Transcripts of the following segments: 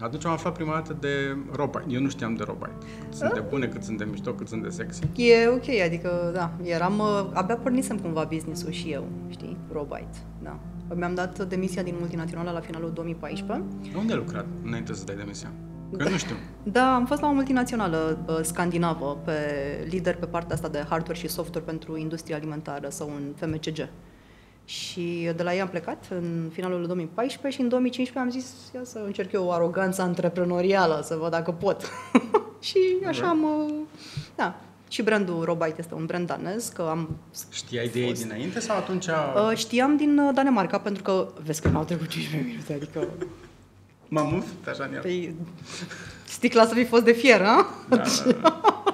Atunci am aflat prima dată de Robite. Eu nu știam de Robite. Cât sunt de bune, cât sunt de mișto, cât sunt de sexy. E ok, adică, da, eram, uh, abia pornisem cumva business-ul și eu, știi, Robite, da. Mi-am dat demisia din multinațională la finalul 2014. Unde ai lucrat înainte să dai demisia? Că nu știu. Da, am fost la o multinațională uh, scandinavă, pe lider pe partea asta de hardware și software pentru industria alimentară sau un FMCG. Și de la ei am plecat în finalul 2014 și în 2015 am zis ia să încerc eu o aroganță antreprenorială, să văd dacă pot. și așa am... uh, Da. Și brandul Robite este un brand danez, că am... Știai de ei dinainte sau atunci... Uh, știam din uh, Danemarca, pentru că, vezi că m-au trecut 15 minute, adică... M-am umfit așa în el. Păi, sticla să fi fost de fier, a? Da, da, da.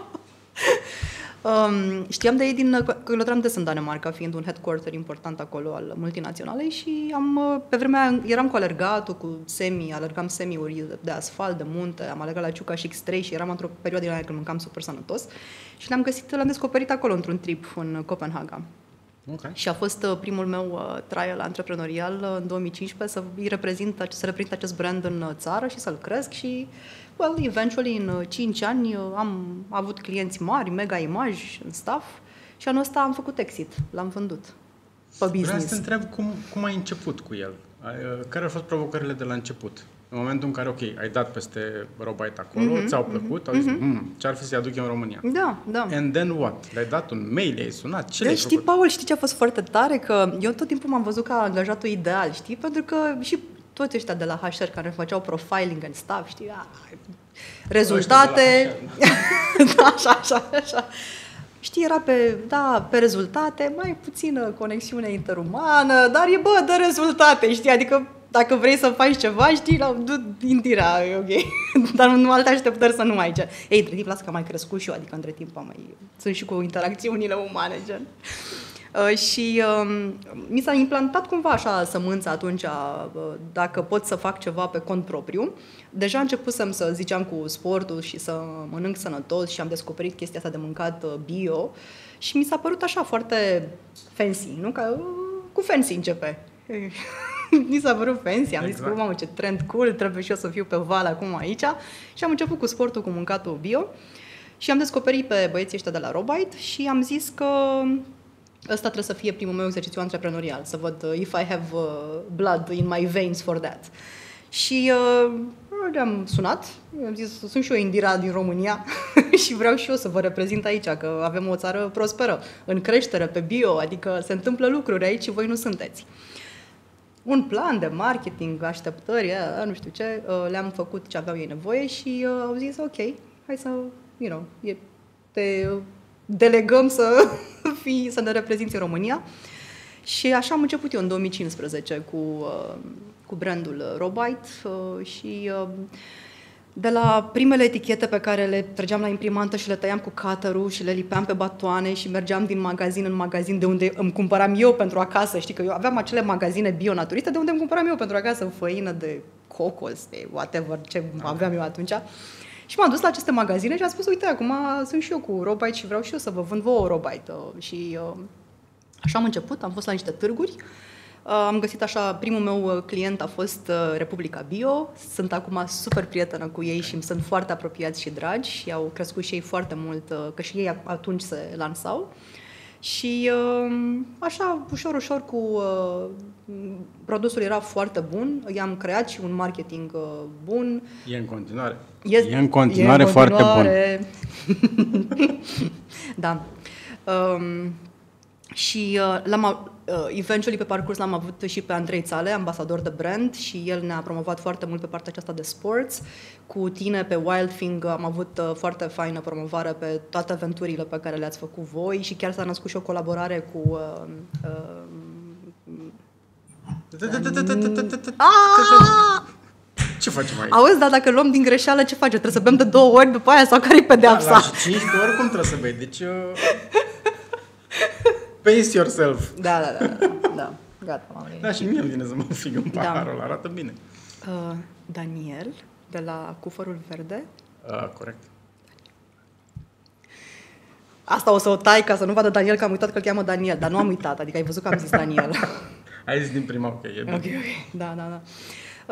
Um, știam de ei din, că lucram des în Danemarca, fiind un headquarter important acolo al multinaționalei și am, uh, pe vremea aia eram cu alergatul, cu semi, alergam semiuri de asfalt, de munte, am alergat la Ciuca și X3 și eram într-o perioadă din aia când mâncam super sănătos și le-am găsit, l-am descoperit acolo într-un trip în Copenhaga. Ok. Și a fost uh, primul meu uh, trial antreprenorial uh, în 2015 să îi reprezint, să reprezint acest brand în uh, țară și să-l cresc și well, eventually în uh, 5 ani uh, am avut clienți mari, mega imagi în staff și anul ăsta am făcut exit, l-am vândut pe Vreau să te business. întreb cum, cum ai început cu el. Ai, uh, Care au fost provocările de la început? În momentul în care, ok, ai dat peste Robite acolo, Mhm, ți-au plăcut, au zis, mm, ce ar fi să-i aduc eu în România? Da, da. And then what? Le-ai dat un mail, i-ai sunat, ce le-ai Deci, știi, făcut? Paul, știi ce a fost foarte tare? Că eu tot timpul m-am văzut ca angajatul ideal, știi? Pentru că și toți ăștia de la HR care făceau profiling and stuff, știi? A, rezultate, da, așa, așa, așa. Știi, era pe, da, pe rezultate, mai puțină conexiune interumană, dar e, bă, dă rezultate, știi? Adică dacă vrei să faci ceva, știi, la, du intira, e ok. dar nu alte așteptări să nu mai ce. Ei, între timp, lasă că am mai crescut și eu, adică între timp am mai... Sunt și cu interacțiunile umane, gen. Uh, și um, mi s-a implantat cumva așa sămânța atunci, uh, dacă pot să fac ceva pe cont propriu. Deja începusem să ziceam cu sportul și să mănânc sănătos și am descoperit chestia asta de mâncat uh, bio și mi s-a părut așa foarte fancy, nu? Că uh, cu fancy începe. mi s-a părut fancy, am zis, Exact. mamă, ce trend cool, trebuie și eu să fiu pe val acum aici. Și am început cu sportul, cu mâncatul bio și am descoperit pe băieții ăștia de la Robite și am zis că ăsta trebuie să fie primul meu exercițiu antreprenorial, să văd uh, if I have uh, blood in my veins for that. Și uh, le-am sunat, am zis, sunt și eu Indira din România și vreau și eu să vă reprezint aici, că avem o țară prosperă, în creștere, pe bio, adică se întâmplă lucruri aici și voi nu sunteți. Un plan de marketing, așteptări, a, nu știu ce, uh, le-am făcut ce aveau ei nevoie și uh, au zis, ok, hai să, you know, e, te uh, delegăm să, fii, să ne reprezinți în România. Și așa am început eu în 2015 cu, uh, cu brandul Robite uh, și uh, de la primele etichete pe care le trăgeam la imprimantă și le tăiam cu cutterul și le lipeam pe batoane și mergeam din magazin în magazin de unde îmi cumpăram eu pentru acasă. Știi că eu aveam acele magazine bio-naturiste de unde îmi cumpăram eu pentru acasă făină de cocos, de whatever, ce aveam eu atunci. Și m-am dus la aceste magazine și am spus, uite, acum sunt și eu cu Robite și vreau și eu să vă vând vouă Robite. Uh, Și uh, așa am început, am fost la niște târguri. Uh, Am găsit așa, primul meu uh, client a fost uh, Republica Bio. Sunt acum super prietenă cu ei și îmi sunt foarte apropiați și dragi și au crescut și ei foarte mult, uh, că și ei atunci se lansau. Și uh, așa, ușor, ușor, cu uh, produsul era foarte bun, i-am creat și un marketing uh, bun. E în continuare. Este- e în continuare, e în foarte bun. continuare. da. Um, și uh, l-am, a- uh, eventually pe parcurs l-am avut și pe Andrei Țale, ambasador de brand și el ne-a promovat foarte mult pe partea aceasta de sports. Cu tine pe Wildfing am avut uh, foarte faină promovare pe toate aventurile pe care le-ați făcut voi și chiar s-a născut și o colaborare cu uh, uh, Ah! Ce facem aici? Auzi, dar dacă luăm din greșeală, ce face? Trebuie să bem de două ori după aia sau care-i Da, pedeapsa? la 5 ori cum trebuie să bei? Deci... Uh... Pace yourself. Da, da, da, da, da. Gata, m-am liniștit. Da, și mie îmi vine să mă fig în Da. paharul ăla, arată bine. Uh, Daniel, de la Cufărul Verde. Uh, corect. Asta o să o tai ca să nu vadă Daniel că am uitat că îl cheamă Daniel, dar nu am uitat, adică ai văzut că am zis Daniel. Ai zis din prima, ok, e bine. ok, ok, da, da, da.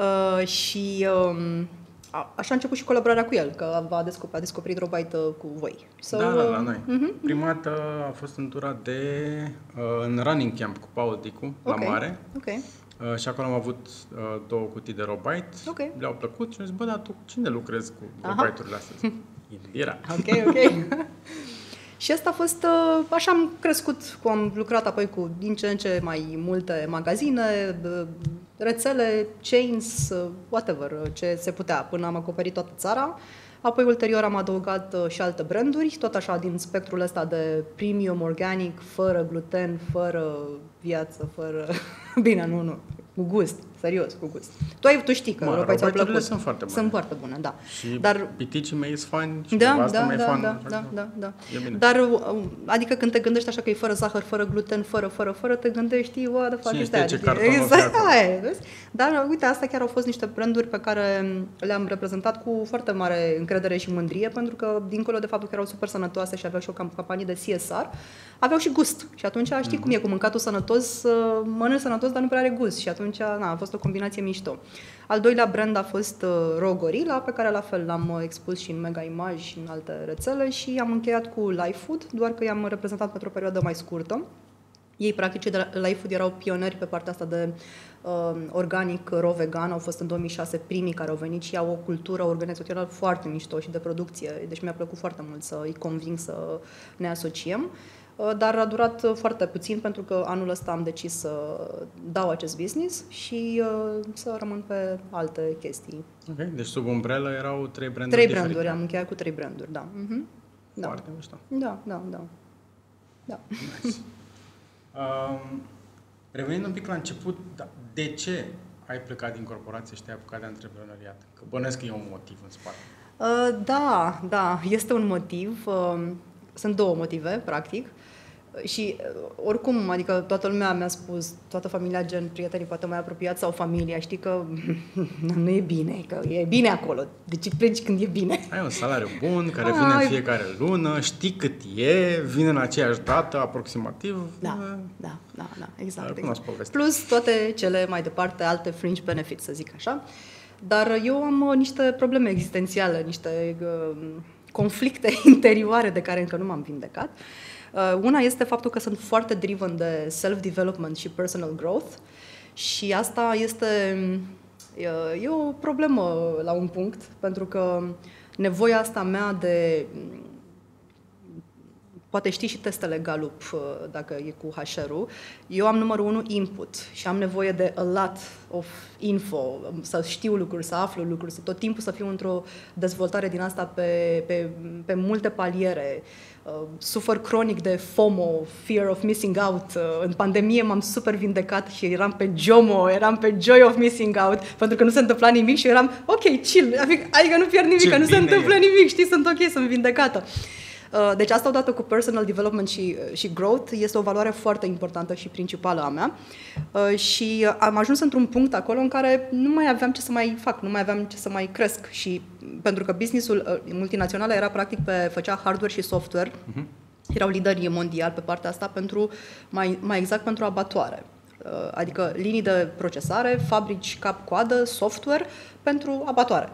Uh, și um, a, așa a început și colaborarea cu el, că a descoperit, a descoperit Robite uh, cu voi. So, da, da, la noi. Uh-huh. Prima dată a fost în tura de uh, în running camp cu Paul Dicu, okay. la mare. Ok. Uh, și acolo am avut uh, două cutii de Robite. Ok. Le-au plăcut și am zis, bă, dar tu cine lucrezi cu Aha. Robite-urile astea? Indira. Ok, ok. și asta a fost, uh, așa am crescut, cum am lucrat apoi cu din ce în ce mai multe magazine, uh, rețele, chains, uh, whatever, uh, ce se putea, până am acoperit toată țara. Apoi, ulterior, am adăugat uh, și alte branduri, tot așa din spectrul ăsta de premium, organic, fără gluten, fără viață, fără... Bine, nu, nu, cu gust, serios, cu gust. Tu, ai, tu știi că Mă, Europa ți-au Robite-urile plăcut. sunt foarte bune. Sunt foarte bune, da. Și Dar piticii mei sunt fani și da, nevasta da, mea e da, fan. da, așa da, că da, da. E bine. Dar, uh, adică când te gândești așa că e fără zahăr, fără gluten, fără, fără, fără, te gândești, what the fuck Cine is știe that? ce carton o fi exact, acolo. aia e, vezi? Dar, uite, astea chiar au fost niște branduri pe care le-am reprezentat cu foarte mare încredere și mândrie, pentru că, dincolo de faptul că erau super sănătoase și aveau și o cam- campanie de CSR, aveau și gust. Și atunci știi Mhm. cum e cu mâncatul sănătos, uh, mănânci sănătos, dar nu prea are gust. Și atunci, na, a fost o combinație mișto. Al doilea brand a fost uh, Raw Gorilla, pe care la fel l-am uh, expus și în Mega Image și în alte rețele și am încheiat cu Life Food, doar că i-am reprezentat pentru o perioadă mai scurtă. Ei, practic, cei de la Life Food erau pioneri pe partea asta de uh, organic, raw vegan. Au fost în 2006 primii care au venit și au o cultură organizațională foarte mișto și de producție. Deci mi-a plăcut foarte mult să îi conving să ne asociem. Uh, Dar a durat uh, foarte puțin pentru că anul ăsta am decis să dau acest business și uh, să rămân pe alte chestii. Ok, deci sub umbrelă erau trei branduri Trei diferite. branduri, am încheiat cu trei branduri, da. Mhm. Da. Foarte mișto. Da, da, da. Da. Um, revenind un pic la început, da, de ce ai plecat din corporație și te-ai apucat de antreprenoriat? Că bănesc că e un motiv în spate. Uh, Da, da, este un motiv. uh, Sunt două motive, practic. Și uh, oricum, adică toată lumea mi-a spus, toată familia, gen prietenii poate mai apropiați sau familia, știi că nu e bine, că e bine acolo. Deci pleci când e bine. Ai un salariu bun, care Ai- vine în fiecare lună, știi cât e, vine în aceeași dată, aproximativ. Da, da, da, da, exact. Dar cunosc exact. povestea. Plus toate cele mai departe, alte fringe benefits, să zic așa. Dar eu am uh, niște probleme existențiale, niște uh, conflicte interioare de care încă nu m-am vindecat. Uh, una este faptul că sunt foarte driven de self-development și personal growth și asta este uh, e o problemă la un punct, pentru că nevoia asta mea de poate știi și testele Gallup, uh, dacă e cu HR-ul. Eu am numărul 1 input și am nevoie de a lot of info, um, să știu lucruri, să aflu lucruri, să tot timpul să fiu într-o dezvoltare din asta pe, pe, pe multe paliere. Uh, Sufăr cronic de FOMO, fear of missing out. Uh, În pandemie m-am super vindecat și eram pe JOMO, eram pe joy of missing out, pentru că nu se întâmpla nimic și eram, ok, chill, adică adică nu pierd nimic, Ce că nu se bine întâmplă e. nimic, știi, sunt ok, sunt vindecată. Uh, Deci asta odată cu personal development și, uh, și growth este o valoare foarte importantă și principală a mea Uh, și uh, am ajuns într-un punct acolo în care nu mai aveam ce să mai fac, nu mai aveam ce să mai cresc și pentru că businessul uh, multinațional era practic pe, făcea hardware și software, erau lideri mondial pe partea asta pentru, mai, mai exact pentru abatoare. Uh, Adică linii de procesare, fabrici cap-coadă, software pentru abatoare.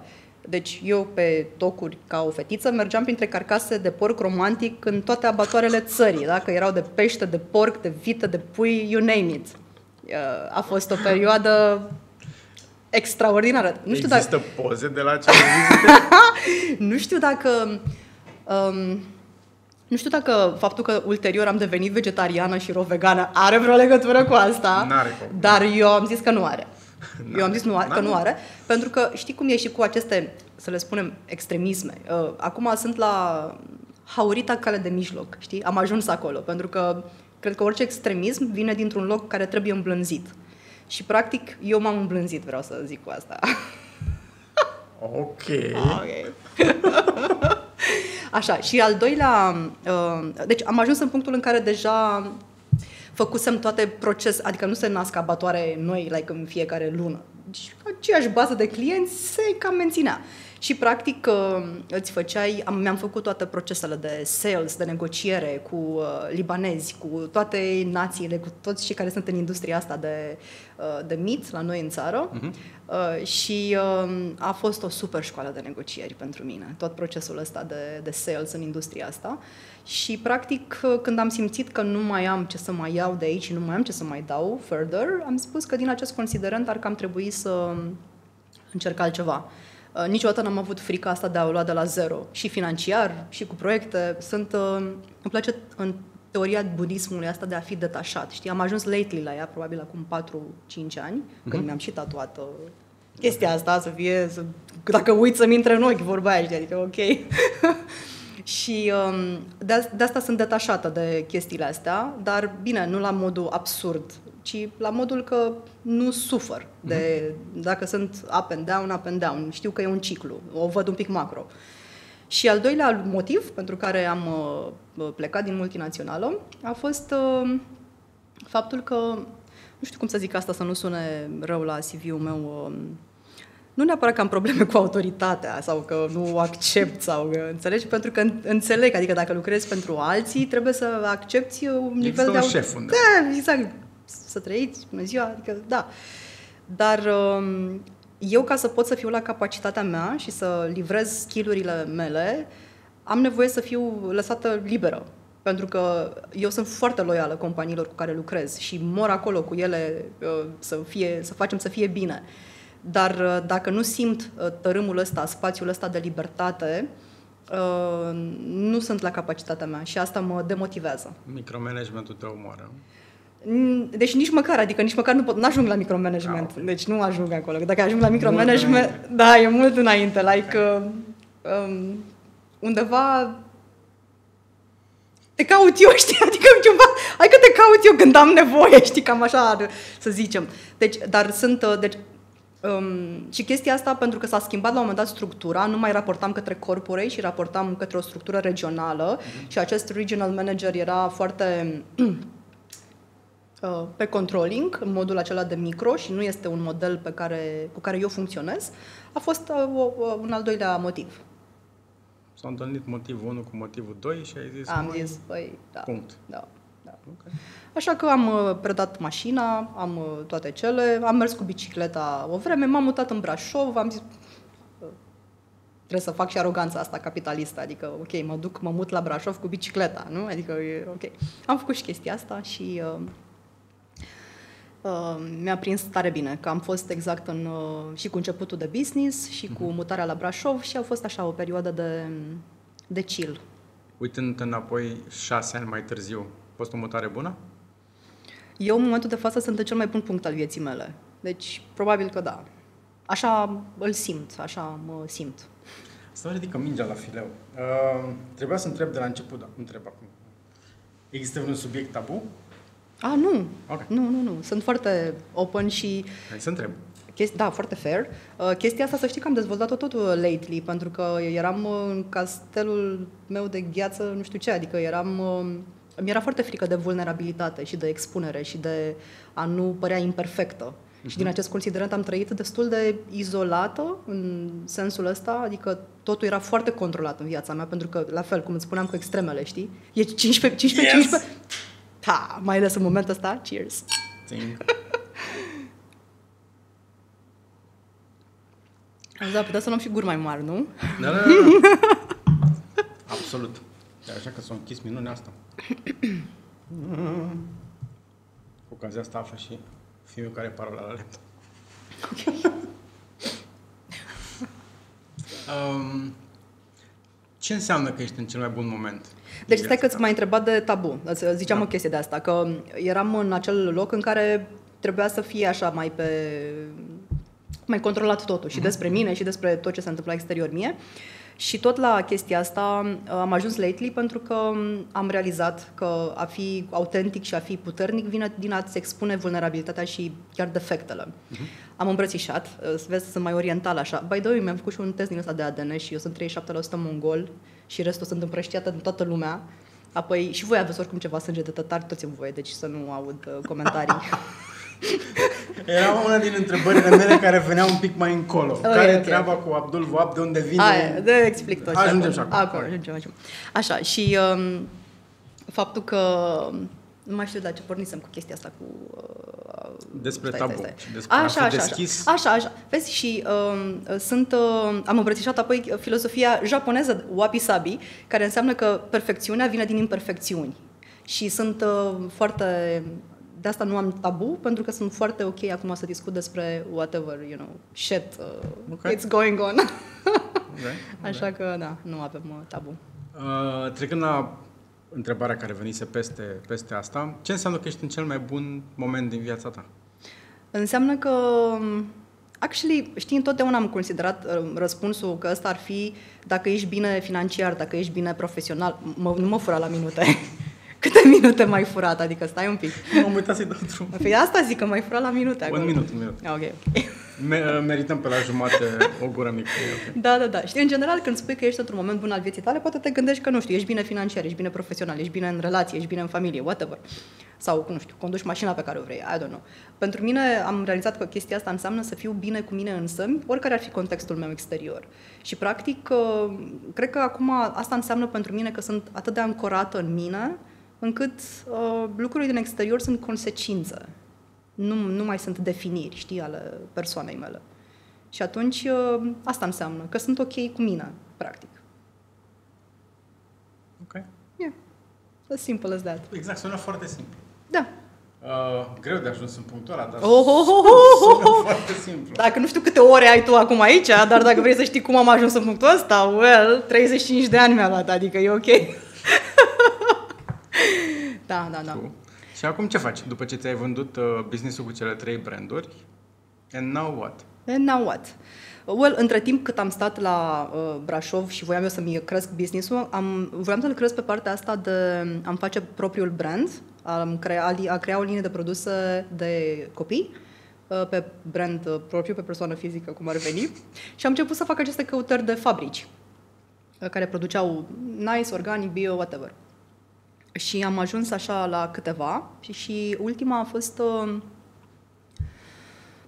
Deci eu pe tocuri ca o fetiță mergeam printre carcase de porc romantic în toate abatoarele țării, da? că erau de pește, de porc, de vită, de pui, you name it. Uh, A fost o perioadă extraordinară. Nu știu dacă... Există poze de la acele vizite? Nu știu dacă... Um, nu știu dacă faptul că ulterior am devenit vegetariană și vegană are vreo legătură cu asta, N-are cum. dar eu am zis că nu are. Eu am zis nu, are- că N-are. nu are, pentru că știi cum e și cu aceste, să le spunem, extremisme. Uh, Acum sunt la haurita cale de mijloc, știi? Am ajuns acolo, pentru că cred că orice extremism vine dintr-un loc care trebuie îmblânzit. Și practic eu m-am îmblânzit, vreau să zic cu asta. ok. Ok. Așa, și al doilea, uh, deci am ajuns în punctul în care deja făcusem toate proces, adică nu se nasc abatoare noi, like în fiecare lună. Deci aceeași bază de clienți se cam menținea. Și practic uh, îți făceai, am, mi-am făcut toate procesele de sales, de negociere cu uh, libanezi, cu toate națiile, cu toți cei care sunt în industria asta de, uh, de mit la noi în țară. Uh-huh. Uh, și uh, a fost o super școală de negocieri pentru mine, tot procesul ăsta de, de sales în industria asta. Și practic uh, când am simțit că nu mai am ce să mai iau de aici și nu mai am ce să mai dau further, am spus că din acest considerent ar cam trebui să încerc altceva. Uh, niciodată n-am avut frica asta de a o lua de la zero. Și financiar, și cu proiecte. Sunt, uh, îmi place în teoria budismului asta de a fi detașat. Știi, am ajuns lately la ea, probabil acum 4-5 ani, mm-hmm. când mi-am și tatuat uh, chestia asta, să fie, să, dacă uit să-mi intre în ochi vorba aia, știi, adică ok. și um, de, de asta sunt detașată de chestiile astea, dar bine, nu la modul absurd ci la modul că nu sufăr de mhm. dacă sunt up and down, up and down. Știu că e un ciclu, o văd un pic macro. Și al doilea motiv pentru care am uh, plecat din multinațională a fost uh, faptul că, nu știu cum să zic asta să nu sune rău la CV-ul meu, uh, nu neapărat că am probleme cu autoritatea sau că nu accept sau că, înțelegi, pentru că înțeleg, adică dacă lucrezi pentru alții, trebuie să accepti un nivel de autoritate. Da, exact să trăiți, bună ziua, adică da. Dar um, eu ca să pot să fiu la capacitatea mea și să livrez skillurile mele, am nevoie să fiu lăsată liberă. Pentru că eu sunt foarte loială companiilor cu care lucrez și mor acolo cu ele uh, să, fie, să facem să fie bine. Dar uh, dacă nu simt uh, tărâmul ăsta, spațiul ăsta de libertate, nu sunt la capacitatea mea și asta mă demotivează. Micromanagementul te omoară. Deci nici măcar, adică nici măcar nu pot, nu ajung la micromanagement. Ah, deci nu ajung acolo. Dacă ajung la micromanagement, da, e mult înainte. Like, uh, um, undeva te caut eu, știi? Adică ceva, hai că te caut eu când am nevoie, știi? Cam așa, să zicem. Deci, dar sunt, uh, deci, Um, și chestia asta, pentru că s-a schimbat la un moment dat structura, nu mai raportam către corporate și raportam către o structură regională mm-hmm. și acest regional manager era foarte Uh, pe controlling, în modul acela de micro și nu este un model pe care, cu care eu funcționez, a fost uh, o, o, un al doilea motiv. S-a întâlnit motivul 1 cu motivul 2 și ai zis... Am zis, păi, da. Punct. Da. da. Okay. Așa că am uh, predat mașina, am toate cele, am mers cu bicicleta o vreme, m-am mutat în Brașov, am zis, trebuie să fac și aroganța asta capitalistă, adică, ok, mă duc, mă mut la Brașov cu bicicleta, nu? Adică, ok. Am făcut și chestia asta și uh, Uh, mi-a prins tare bine, că am fost exact în, uh, și cu începutul de business și cu mhm. mutarea la Brașov și a fost așa o perioadă de, de chill. Uitând înapoi șase ani mai târziu, a fost o mutare bună? Eu, în momentul de față, sunt în cel mai bun punct al vieții mele. Deci, probabil că da. Așa îl simt, așa mă simt. Să ridică mingea la fileu. Uh, trebuia să întreb de la început, dar întreb acum. Există un subiect tabu a, nu. Okay. Nu, nu, nu. Sunt foarte open și... Hai să întreb. Chesti, da, foarte fair. Uh, chestia asta să știi că am dezvoltat-o tot lately, pentru că eram în castelul meu de gheață, nu știu ce, adică eram... Uh, mi era foarte frică de vulnerabilitate și de expunere și de a nu părea imperfectă. Uh-huh. Și din acest considerent am trăit destul de izolată în sensul ăsta, adică totul era foarte controlat în viața mea, pentru că, la fel, cum îți spuneam cu extremele, știi? E 15, 15, yes! 15, Ha, mai ales în momentul ăsta, cheers! Țin. Da, putea să luăm și guri mai mari, nu? Da, da, da. Absolut. E așa că s-a închis minunea asta. Cu ocazia asta află și fiul care pară la laptop. Ok. um, ce înseamnă că ești în cel mai bun moment? Deci stai că ți mai întrebat de tabu. Ziceam da. o chestie de asta, că eram în acel loc în care trebuia să fie așa mai pe mai controlat totul și mm-hmm. despre mine și despre tot ce se întâmplă exterior mie. Și tot la chestia asta am ajuns lately pentru că am realizat că a fi autentic și a fi puternic vine din a-ți expune vulnerabilitatea și chiar defectele. Uh-huh. Am îmbrățișat, să vezi, sunt mai oriental așa. By the way, mi-am făcut și un test din ăsta de ADN și eu sunt 37% mongol și restul sunt împrăștiată în toată lumea. Apoi și voi aveți oricum ceva sânge de tătar, toți în voie, deci să nu aud uh, comentarii. Era una din întrebările mele care venea un pic mai încolo. Ok, care e ok. treaba cu Abdul Wahab, de unde vine? Aia, de explic tot. Ajungem acum. și acum. Acum, ajungem, ajungem. Așa, și um, faptul că nu mai știu de la ce pornisem cu chestia asta cu... Uh, Despre stai, tabu stai, stai. și despre a așa, fi așa, deschis. Așa, așa, așa. Vezi, și um, sunt, uh, am îmbrățișat apoi filosofia japoneză Wabi Sabi, care înseamnă că perfecțiunea vine din imperfecțiuni. Și sunt uh, foarte... De asta nu am tabu, pentru că sunt foarte ok acum să discut despre whatever, you know, shit uh, Ok. it's going on. Okay, Așa că, da, nu avem uh, tabu. Uh, trecând la întrebarea care venise peste, peste asta, ce înseamnă că ești în cel mai bun moment din viața ta? Înseamnă că, actually, știi, întotdeauna am considerat uh, răspunsul că ăsta ar fi dacă ești bine financiar, dacă ești bine profesional. Mă, nu mă fura la minute. Câte minute mai furat? Adică stai un pic. M-am uitat să-i dau drum. Păi asta zic, că mai fura la minute. Un acolo. minut, un minut. Ah, Ok, ok. Me- uh, merităm pe la jumate o gură mică. e ok. Da, da, da. Știi, în general, când spui că ești într-un moment bun al vieții tale, poate te gândești că, nu știu, ești bine financiar, ești bine profesional, ești bine în relație, ești bine în familie, whatever. Sau, nu știu, conduci mașina pe care o vrei, I don't know. Pentru mine am realizat că chestia asta înseamnă să fiu bine cu mine însă, oricare ar fi contextul meu exterior. Și, practic, uh, cred că acum asta înseamnă pentru mine că sunt atât de ancorată în mine, încât uh, lucrurile din exterior sunt consecințe. Nu, nu mai sunt definiri, știi, ale persoanei mele. Și atunci uh, asta înseamnă că sunt ok cu mine, practic. Ok. Yeah. As simple as that. Exact, sună foarte simplu. Da. Uh, greu de ajuns în punctul ăla, dar Oh, oh, oh, oh, sună oh. foarte simplu. Dacă nu știu câte ore ai tu acum aici, dar dacă vrei să știi cum am ajuns în punctul ăsta, well, 35 de ani mi-a luat, adică e ok. da, da, da. Tu. Și acum ce faci? După ce ți-ai vândut uh, business-ul cu cele trei branduri, and now what? And now what? Well, între timp cât am stat la uh, Brașov și voiam eu să-mi cresc business-ul, am, voiam să-l cresc pe partea asta de am face propriul brand, am crea, a crea o linie de produse de copii, uh, pe brand uh, propriu, pe persoană fizică, cum ar veni, și am început să fac aceste căutări de fabrici uh, care produceau nice, organic, bio, whatever. Și am ajuns așa la câteva și, și ultima a fost uh,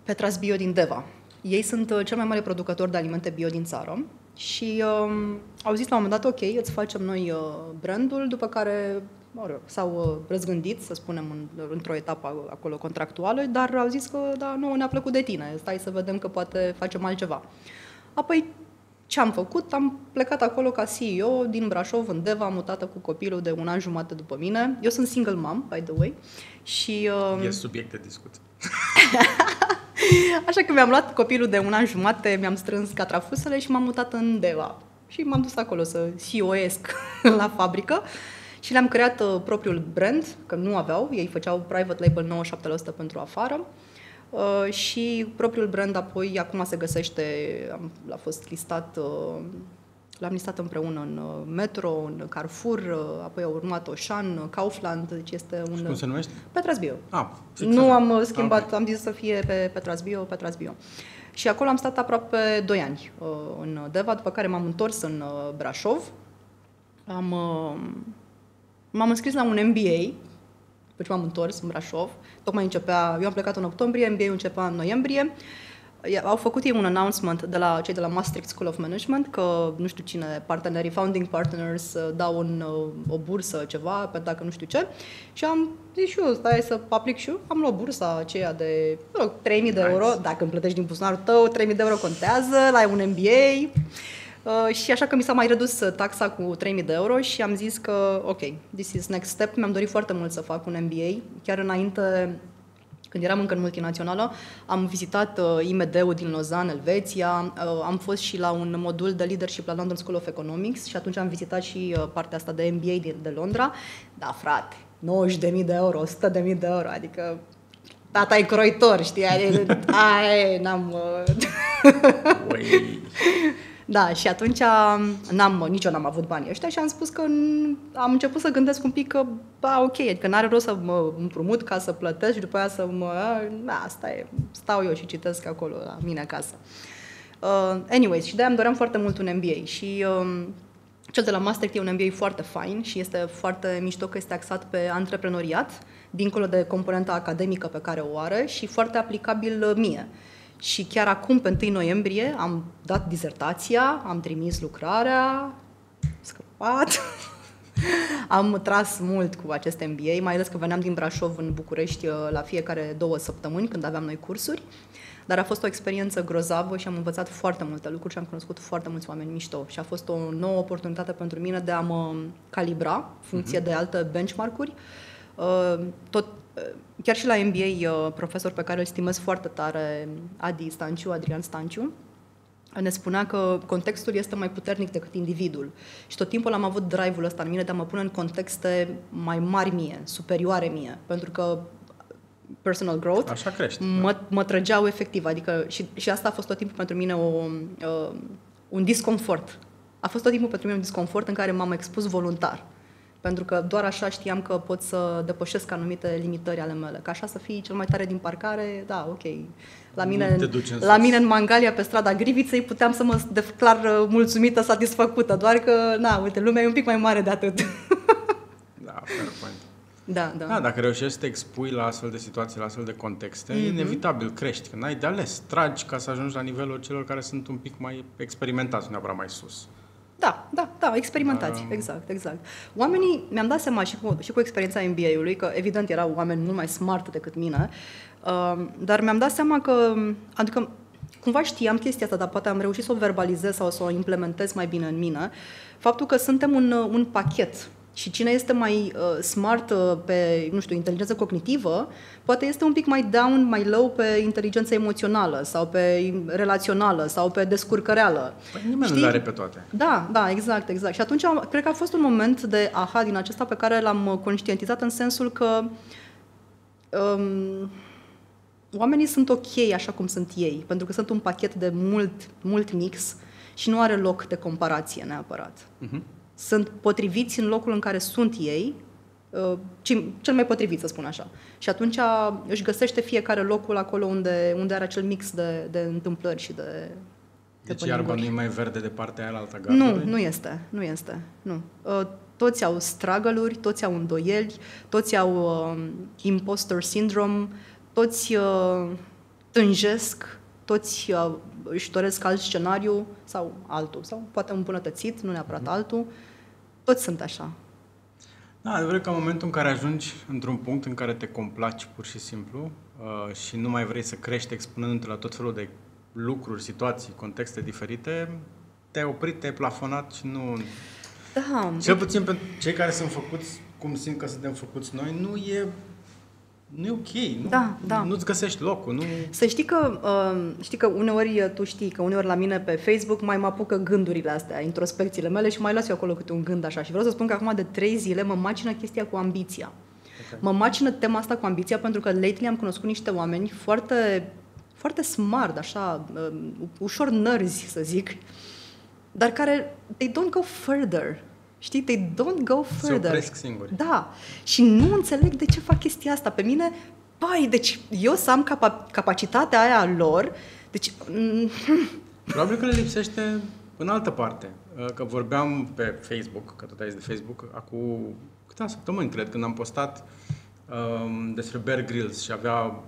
Petras Bio din Deva. Ei sunt uh, cel mai mare producător de alimente bio din țară și um, au zis la un moment dat, ok, îți facem noi uh, brandul, după care mă rog, s-au uh, răzgândit, să spunem, în, într-o etapă acolo contractuală, dar au zis că, da, nu, ne-a plăcut de tine, stai să vedem că poate facem altceva. Apoi, ce am făcut? Am plecat acolo ca CEO din Brașov în Deva, mutată cu copilul de un an jumate după mine. Eu sunt single mom, by the way, și... Uh, E subiect de discuție. Așa că mi-am luat copilul de un an jumate, mi-am strâns catrafusele și m-am mutat în Deva. Și m-am dus acolo să CEO-esc la fabrică și le-am creat uh, propriul brand, că nu aveau, ei făceau private label 97% pentru afară. Uh, și propriul brand apoi acum se găsește, am, a fost listat, uh, l-am listat împreună în uh, Metro, în Carrefour, uh, apoi a urmat Oșan, Kaufland, deci este Și un... cum se numește? Petras Bio. Ah, fix Nu așa. am uh, schimbat, Ah, ok. am zis să fie pe Petras Bio, Petras Bio. Și acolo am stat aproape 2 ani uh, în Deva, după care m-am întors în uh, Brașov. Am, uh, m-am înscris la un MBA, după ce m-am întors în Brașov. Tocmai începea, eu am plecat în octombrie, MBA-ul începea în noiembrie. Ia- Au făcut ei un announcement de la cei de la Maastricht School of Management că nu știu cine, partenerii, founding partners uh, dau un, uh, o bursă ceva, pentru dacă nu știu ce. Și am zis și eu, stai să aplic și eu. Am luat bursa aceea de, mă rog, 3000 de Nice. euro. Dacă îmi plătești din buzunarul tău, 3000 de euro contează, la un MBA. Uh, și așa că mi s-a mai redus uh, taxa cu 3000 de euro și am zis că, ok, this is next step. Mi-am dorit foarte mult să fac un MBA. Chiar înainte, când eram încă în multinațională, am vizitat uh, IMD-ul din Lausanne, Elveția, uh, am fost și la un modul de leadership la London School of Economics și atunci am vizitat și uh, partea asta de MBA din, de Londra. Da, frate, 90.000 de euro, 100.000 de euro, adică tata e croitor, știi? Adică, Ai, n-am... Uh, Ui. Da, și atunci n-am, nici eu n-am avut banii ăștia și am spus că n- am început să gândesc un pic că, ba, ok, adică n-are rost să mă împrumut ca să plătesc și după aia să mă... Da, asta e, stau eu și citesc acolo la mine acasă. Uh, anyways, și de-aia îmi doream foarte mult un MBA și um, Cel de la Master e un MBA foarte fain și este foarte mișto că este axat pe antreprenoriat, dincolo de componenta academică pe care o are și foarte aplicabil mie. Și chiar acum, pe 1 noiembrie, am dat dizertația, am trimis lucrarea, scăpat, am tras mult cu acest MBA, mai ales că veneam din Brașov în București uh, la fiecare două săptămâni când aveam noi cursuri. Dar a fost o experiență grozavă și am învățat foarte multe lucruri și am cunoscut foarte mulți oameni mișto. Și a fost o nouă oportunitate pentru mine de a mă calibra funcție uh-huh. de alte benchmark-uri. Uh, tot, uh, chiar și la MBA, profesor pe care îl stimez foarte tare, Adi Stanciu, Adrian Stanciu, ne spunea că contextul este mai puternic decât individul. Și tot timpul am avut drive-ul ăsta în mine de a mă pune în contexte mai mari mie, superioare mie. Pentru că personal growth Așa crești, mă, da. mă trăgeau efectiv. Adică și, și asta a fost tot timpul pentru mine o, uh, un disconfort. A fost tot timpul pentru mine un disconfort în care m-am expus voluntar. Pentru că doar așa știam că pot să depășesc anumite limitări ale mele. Ca așa să fii cel mai tare din parcare, da, ok. La mine, la mine în Mangalia, pe strada Griviței, puteam să mă declar uh, mulțumită, satisfăcută. Doar că, na, uite, lumea e un pic mai mare de atât. Da, fair point. Da, da. Da, dacă reușești să te expui la astfel de situații, la astfel de contexte, mm-hmm. inevitabil crești. Că n-ai de ales. Tragi ca să ajungi la nivelul celor care sunt un pic mai experimentați, neapărat mai sus. Da, da, da, experimentați, um... exact, exact. Oamenii, mi-am dat seama și cu, și cu experiența MBA-ului, că evident erau oameni mult mai smart decât mine, uh, dar mi-am dat seama că, adică cumva știam chestia asta, dar poate am reușit să o verbalizez sau să o implementez mai bine în mine, faptul că suntem un, un pachet și cine este mai uh, smart uh, pe, nu știu, inteligență cognitivă, poate este un pic mai down, mai low pe inteligență emoțională sau pe relațională sau pe descurcăreală. Păi nimeni Știi? nu are pe toate. Da, da, exact, exact. Și atunci cred că a fost un moment de aha din acesta pe care l-am uh, conștientizat în sensul că um, oamenii sunt ok așa cum sunt ei, pentru că sunt un pachet de mult, mult mix și nu are loc de comparație neapărat. Uh-huh sunt potriviți în locul în care sunt ei, uh, cel mai potrivit, să spun așa. Și atunci își găsește fiecare locul acolo unde, unde are acel mix de, de întâmplări și de deci iarba nu e mai verde de partea aia altă Nu, nu este. Nu este. Nu. Uh, toți au struggle toți au îndoieli, toți au uh, imposter syndrome, toți uh, tânjesc, toți uh, își doresc alt scenariu sau altul, sau poate îmbunătățit, nu neapărat mm. altul. Toți sunt așa. Da, adevărat că în momentul în care ajungi într-un punct în care te complaci pur și simplu uh, și nu mai vrei să crești expunându-te la tot felul de lucruri, situații, contexte diferite, te-ai oprit, te-ai plafonat și nu... Da. Cel puțin pentru cei care sunt făcuți cum simt că suntem făcuți noi, nu e nu e ok, nu, da, da. nu-ți găsești locul. Nu... Să știi că, uh, știi că uneori, uh, tu știi că uneori la mine pe Facebook mai mă apucă gândurile astea, introspecțiile mele și mai las eu acolo câte un gând așa. Și vreau să spun că acum de trei zile mă macină chestia cu ambiția. Okay. Mă macină tema asta cu ambiția pentru că lately am cunoscut niște oameni foarte, foarte smart, așa, uh, ușor nărzi, să zic, dar care they don't go further. Știi, they don't go further. Se opresc singuri. Da. Și nu înțeleg de ce fac chestia asta. Pe mine, bai, deci eu să am capa- capacitatea aia lor, deci... Mm, Probabil că le lipsește în altă parte. Uh, că vorbeam pe Facebook, că tot ai de Facebook, acum câteva săptămâni, cred, când am postat um, despre Bear Grylls și avea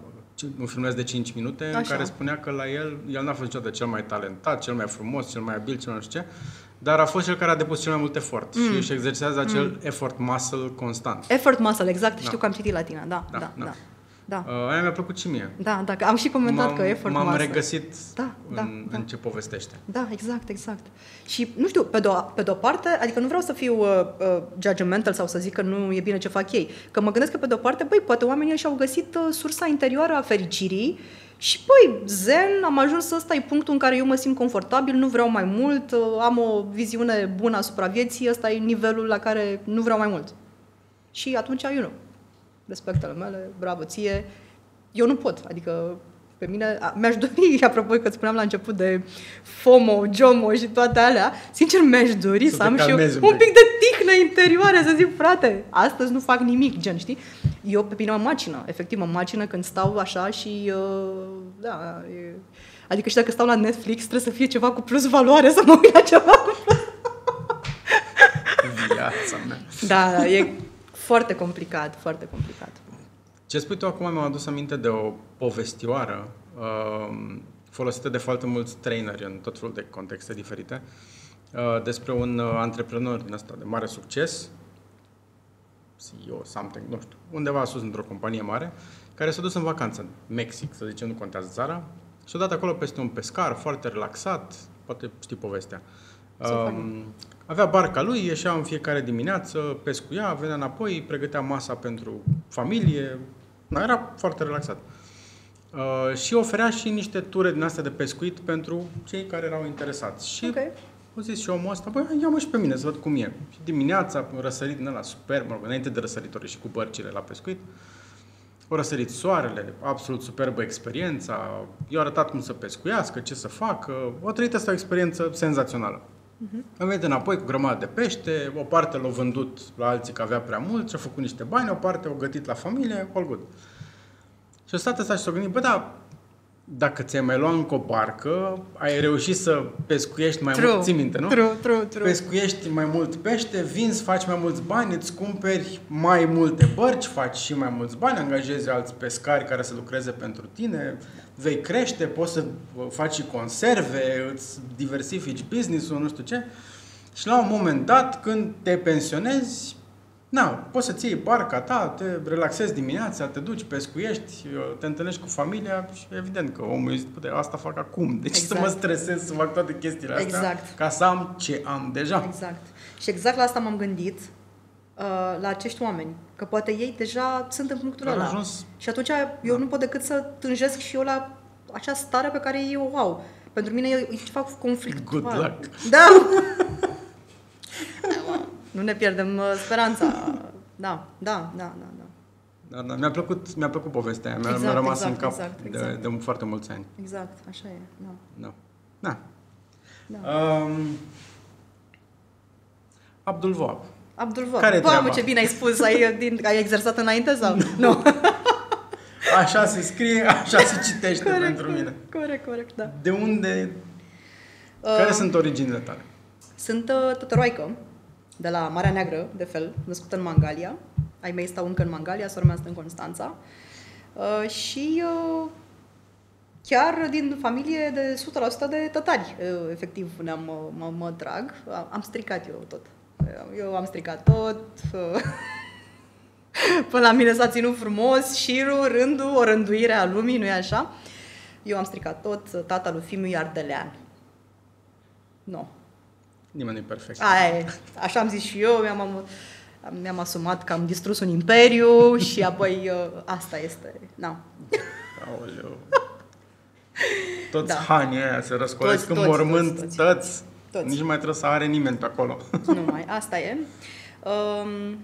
un filmuleț de 5 minute Așa. în care spunea că la el, el n-a fost niciodată cel mai talentat, cel mai frumos, cel mai abil, cel mai nu știu ce, dar a fost cel care a depus cel mai mult efort mm. și își exersează acel mm. effort muscle constant. Effort muscle, exact, da. știu că am citit la tine, da, da, da. da. Da. Uh, aia mi-a plăcut și mie. Da, da, am și comentat m-am, că effort M-am muscle. regăsit da, da, în, da. în ce povestește. Da, exact, exact. Și, nu știu, pe de-o, pe de-o parte, adică nu vreau să fiu uh, uh, judgmental sau să zic că nu e bine ce fac ei, că mă gândesc că pe de-o parte, băi, poate oamenii și-au găsit uh, sursa interioară a fericirii și păi, zen, am ajuns ăsta e punctul în care eu mă simt confortabil, nu vreau mai mult, uh, am o viziune bună asupra vieții, ăsta e nivelul la care nu vreau mai mult. Și atunci, eu nu. Respectele mele, bravo ție. Eu nu pot, adică pe mine, mi-aș dori, apropo că spuneam la început de FOMO, JOMO și toate alea, sincer mi-aș dori să, să am și eu un pic de tihnă interioară, să zic, frate, astăzi nu fac nimic, gen, știi? Eu pe mine mă macină, efectiv mă macină când stau așa și, uh, da, e... adică și dacă stau la Netflix trebuie să fie ceva cu plus valoare, să mă uit la ceva cu plus viața mea. Da, e foarte complicat, foarte complicat. Ce spui tu acum mi-am adus aminte de o povestioară uh, folosită de foarte mulți traineri în tot felul de contexte diferite uh, despre un uh, antreprenor din asta de mare succes, CEO, something, nu știu, undeva sus într-o companie mare, care s-a dus în vacanță în Mexic, să zicem, nu contează țara, și a dat acolo peste un pescar foarte relaxat, poate știi povestea. Um, avea barca lui, ieșea în fiecare dimineață, pescuia, venea înapoi, pregătea masa pentru familie, da, era foarte relaxat. Uh, și oferea și niște ture din astea de pescuit pentru cei care erau interesați. Și Ok. A zis și omul ăsta, băi, ia-mă și pe mine să văd cum e. Și dimineața, un răsărit din ăla super, mă rog, înainte de răsăritori și cu bărcile la pescuit, o răsărit soarele, absolut superbă experiența, i-a arătat cum să pescuiască, ce să facă, o trăit asta o experiență senzațională. Uh-huh. Am venit înapoi cu grămadă de pește, o parte l-a vândut la alții că avea prea mult și a făcut niște bani, o parte o gătit la familie, all good. Și a stat ăsta și s-a gândit, bă, da, dacă ți-ai mai luat încă o barcă, ai reușit să pescuiești mai True, mult, ții minte, nu? true, true, true. Pescuiești mai mult pește, vinzi, faci mai mulți bani, îți cumperi mai multe bărci, faci și mai mulți bani, angajezi alți pescari care să lucreze pentru tine, vei crește, poți să faci și conserve, îți diversifici business-ul, nu știu ce. Și la un moment dat, când te pensionezi, na, poți să-ți iei barca ta, te relaxezi dimineața, te duci, pescuiești, te întâlnești cu familia și evident că omul zice, "Bă, asta fac acum. Deci să mă Exact. stresez să fac toate chestiile astea Exact. ca să am ce am deja. Exact. Și exact la asta m-am gândit, uh, la acești oameni. Că poate ei deja sunt în punctul Au ăla. ajuns- Și atunci eu nu pot decât să tânjesc și eu la acea stare pe care ei o au. Pentru mine e e ceva conflictual. Good luck. Da! nu ne pierdem uh, speranța. Da, da, da, da. da. Da, da, mi-a plăcut, mi-a plăcut povestea aia, mi-a, Exact, mi-a rămas exact, în cap exact, de, exact. de foarte mulți ani. Exact, așa e. Da. Da. Da. Da. Um, Abdul Wahab. Abdul Vahab. Care-i Mamă, treaba? ce bine ai spus. Ai, din, ai exersat înainte sau? Nu. Așa se scrie, așa se citește corect, pentru corect, mine. Corect, corect, da. De unde, care Uh, sunt originile tale? Sunt uh, tătăroaică de la Marea Neagră, de fel, născută în Mangalia. Ai mei stau încă în Mangalia, sora mea stă în Constanța. Uh, și uh, chiar din familie de 100% de tătari, uh, efectiv, ne-am, uh, mă, mă trag. Am- Am stricat eu tot. Eu am stricat tot. uh, Până la mine s-a ținut frumos, șirul, rândul, o rânduire a lumii, nu-i așa? Eu am stricat tot, tata lui Fimiu e ardelean. Nu. No. Nimeni nu e perfect. Aia e. Așa am zis și eu, mi-am, am- mi-am asumat că am distrus un imperiu și apoi uh, asta este. Na. Aoleu. Toți Da. da. hanii aia se răscolesc Toți, în toți, mormânt, toți, toți. tăți. Toți. Nici nu mai trebuie să are nimeni pe acolo. Nu mai, asta e. Um,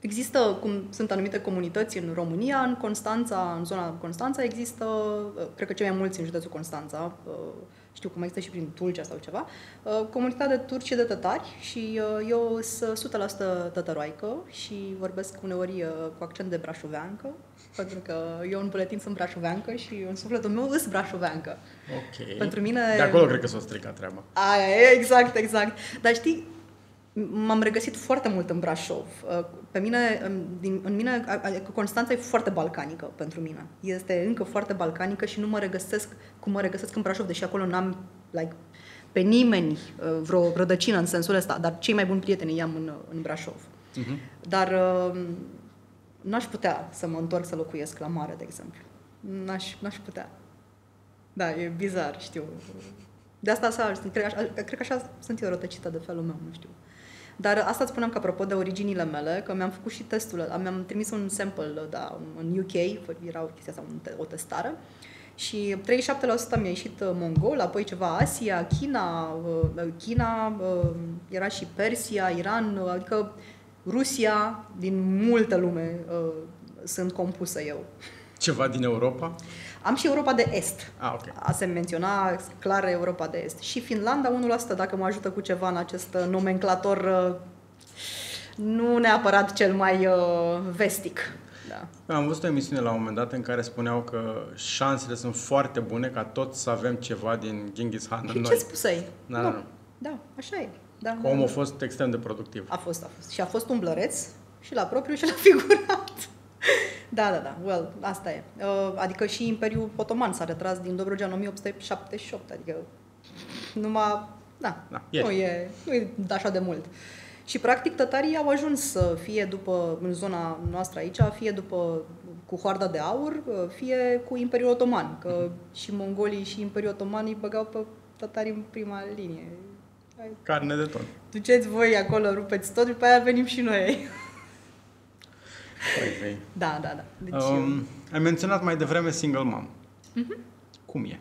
există, cum sunt anumite comunități în România, în Constanța, în zona Constanța, există, uh, cred că cei mai mulți în județul Constanța, uh, știu cum există și prin Tulcea sau ceva, uh, comunitate de turci și de tătari și uh, eu sunt 100% tătăroaică și vorbesc uneori uh, cu accent de brașoveancă, pentru că eu în buletin sunt brașoveancă și în sufletul meu îs brașoveancă. Ok. Pentru mine- De acolo cred că s-a stricat treaba. Aia e, exact, exact. Dar știi, m-am regăsit foarte mult în Brașov. Uh, Pe mine, în- din, în mine, a- a- Constanța e foarte balcanică pentru mine. Este încă foarte balcanică și nu mă regăsesc cum mă regăsesc în Brașov, deși acolo n-am like, pe nimeni uh, vreo rădăcină în sensul ăsta, dar cei mai buni prieteni i-am în, în Brașov. Uh-huh. Dar uh, n-aș putea să mă întorc să locuiesc la mare, de exemplu. N-aș, n-aș putea. Da, e bizar, știu. De asta așa, cred, așa, cred că așa sunt eu rătăcită de felul meu, nu știu. Dar asta îți spuneam că apropo de originile mele, că mi-am făcut și testul ăla, mi-am trimis un sample da, în UK, era o chestie asta, un te- o testare, și 37% mi-a ieșit uh, mongol, apoi ceva Asia, China, uh, China, uh, era și Persia, Iran, uh, adică Rusia, din multă lume uh, sunt compusă eu. Ceva din Europa? Am și Europa de Est. Ah, ok. A se menționa clar Europa de Est. Și Finlanda 1%, dacă mă ajută cu ceva în acest uh, nomenclator uh, nu neapărat cel mai uh, vestic. Da. Am văzut o emisiune la un moment dat în care spuneau că șansele sunt foarte bune ca toți să avem ceva din Genghis Khan în Și noi. ce spusei? Da, nu. da, da. Da, așa e. da. Că omul a fost extrem de productiv. A fost, a fost. Și a fost un blăreț și la propriu și la figurat. da, da, da. Well, asta e. Uh, adică și Imperiul Otoman s-a retras din Dobrogea în 1878. Adică numai... Da, Da, nu, ieri. e, nu e așa de mult. Și practic tătarii au ajuns să fie după, în zona noastră aici, fie după cu hoarda de aur, fie cu Imperiul Otoman. Că și mongolii și Imperiul Otoman îi băgau pe tătarii în prima linie. Hai, Carne de ton. Duceți voi acolo, rupeți tot, după aia venim și noi. Păi, păi. Da, da, da. Deci Um, ai menționat mai devreme single mom. Mhm. Cum e?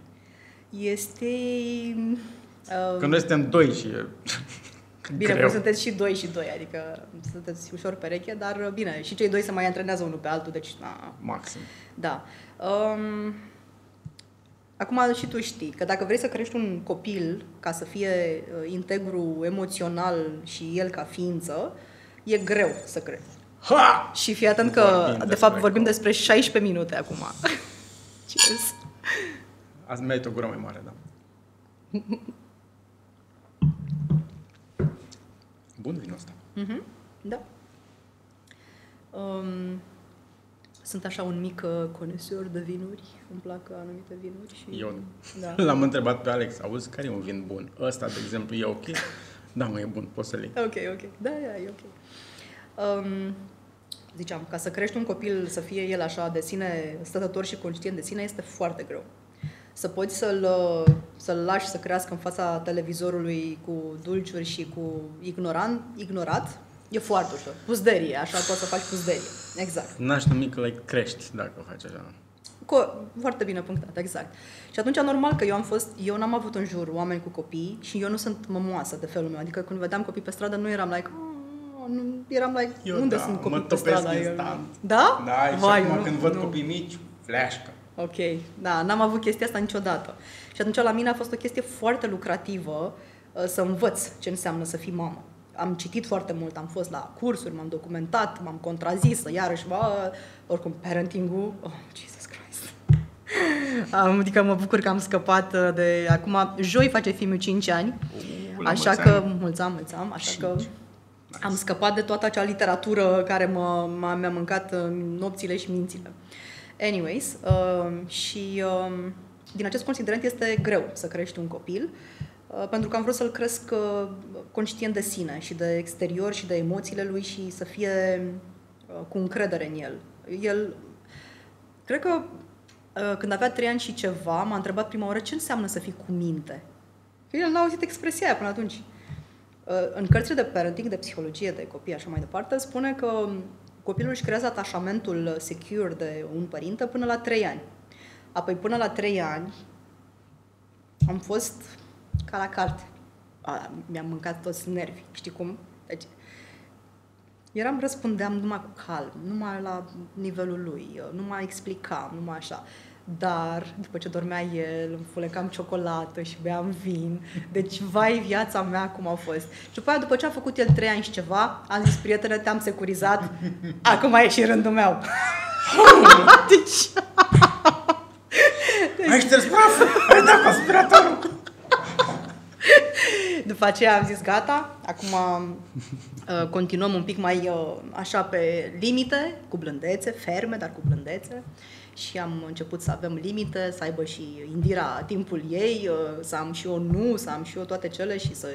este... Uh, Că noi suntem doi și e bine, greu. voi sunteți și doi și doi, adică sunteți ușor pereche, dar uh, bine, și cei doi se mai antrenează unul pe altul, deci na, Maxim. Da. Um, acum și tu știi că dacă vrei să crești un copil ca să fie uh, integru emoțional și el ca ființă, e greu să crești. Ha! Și fii atent că, Vorbim de despre fapt, vorbim copil. despre 16 minute acum. Cheers. Azi merită o gură mai mare, da. Bun vinul ăsta. Mhm, Da. Um, sunt așa un mic uh, conesor de vinuri. Îmi plac anumite vinuri și... Eu Da. L-am întrebat pe Alex, auzi, care e un vin bun? Ăsta, de exemplu, e ok? Da, mă, e bun, poți să-l iei. Ok, ok. Da, da, e ok. Um, ziceam, ca să crești un copil să fie el așa de sine stătător și conștient de sine este foarte greu. Să poți să-l, să-l lași să crească în fața televizorului cu dulciuri și cu ignorant, ignorat, e foarte ușor. Puzderie, așa poți să faci puzderie. Exact. N-aș numi că l crești dacă o faci așa. Co- foarte bine punctat, exact. Și atunci, normal că eu am fost, eu n-am avut în jur oameni cu copii și eu nu sunt mămoasă de felul meu. Adică când vedeam copii pe stradă, nu eram like, "Oh", nu, eram like, Eu unde da, sunt mă copii pe topesc stradă? Eu- instant. Da? Da, și Vai, acum nu, când văd nu. copii mici, fleașcă. Ok, da, n-am avut chestia asta niciodată. Și atunci la mine a fost o chestie foarte lucrativă uh, să învăț ce înseamnă să fii mamă. Am citit foarte mult, am fost la cursuri, m-am documentat, m-am contrazis, iarăși, bă, oricum, parenting-ul, oh, Jesus Christ. Am, adică mă bucur că am scăpat uh, de... Acum, joi face filmul 5 ani, Uh, la așa mulți că... ani. Mulți ani, mulți ani, așa că... Cinci. Am scăpat de toată acea literatură care mă, m-a, mi-a mâncat uh, nopțile și mințile. Anyways, uh, și uh, din acest considerent este greu să crești un copil, uh, pentru că am vrut să-l cresc uh, conștient de sine și de exterior și de emoțiile lui și să fie uh, cu încredere în el. El, cred că uh, când avea trei ani și ceva, m-a întrebat prima oară ce înseamnă să fii cu minte. Că el n-a auzit expresia aia până atunci. Uh, În cărțile de parenting, de psihologie, de copii, așa mai departe, spune că copilul își creează atașamentul secure de un părinte până la 3 ani. Apoi, până la 3 ani, am fost ca la carte. A, mi-am mâncat toți nervii, știi cum? Deci, eram, răspundeam numai cu calm, numai la nivelul lui, nu mai explicam, numai așa. Dar, după ce dormea el, îmi fulecam ciocolată și beam vin. Deci, vai, viața mea cum a fost. Și după aia, după ce a făcut el trei ani și ceva, am zis, prietene, te-am securizat, acum e și rândul meu. deci, Ai șters praful! Ai dat cu aspiratorul! După aceea am zis gata, acum uh, continuăm un pic mai uh, așa pe limite, cu blândețe, ferme, dar cu blândețe. Și am început să avem limite, să aibă și Indira timpul ei, uh, să am și eu nu, să am și eu toate cele și să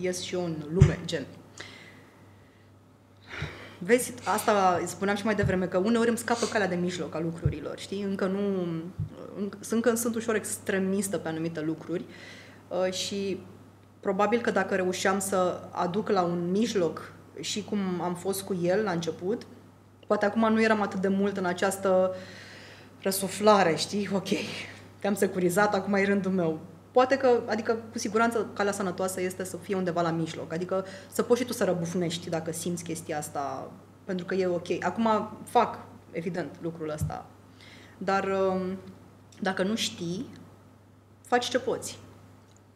ies și eu în lume, gen. Vezi, asta spuneam și mai devreme, că uneori îmi scapă calea de mijloc a lucrurilor, știi? Încă nu... Încă, încă sunt ușor extremistă pe anumite lucruri uh, și probabil că dacă reușeam să aduc la un mijloc și cum am fost cu el la început, poate acum nu eram atât de mult în această răsuflare, știi? Ok, te-am securizat, acum e rândul meu. Poate că, adică cu siguranță calea sănătoasă este să fie undeva la mijloc, adică să poți și tu să răbufnești dacă simți chestia asta, pentru că e ok. Acum fac, evident, lucrul ăsta, dar um, dacă nu știi, faci ce poți.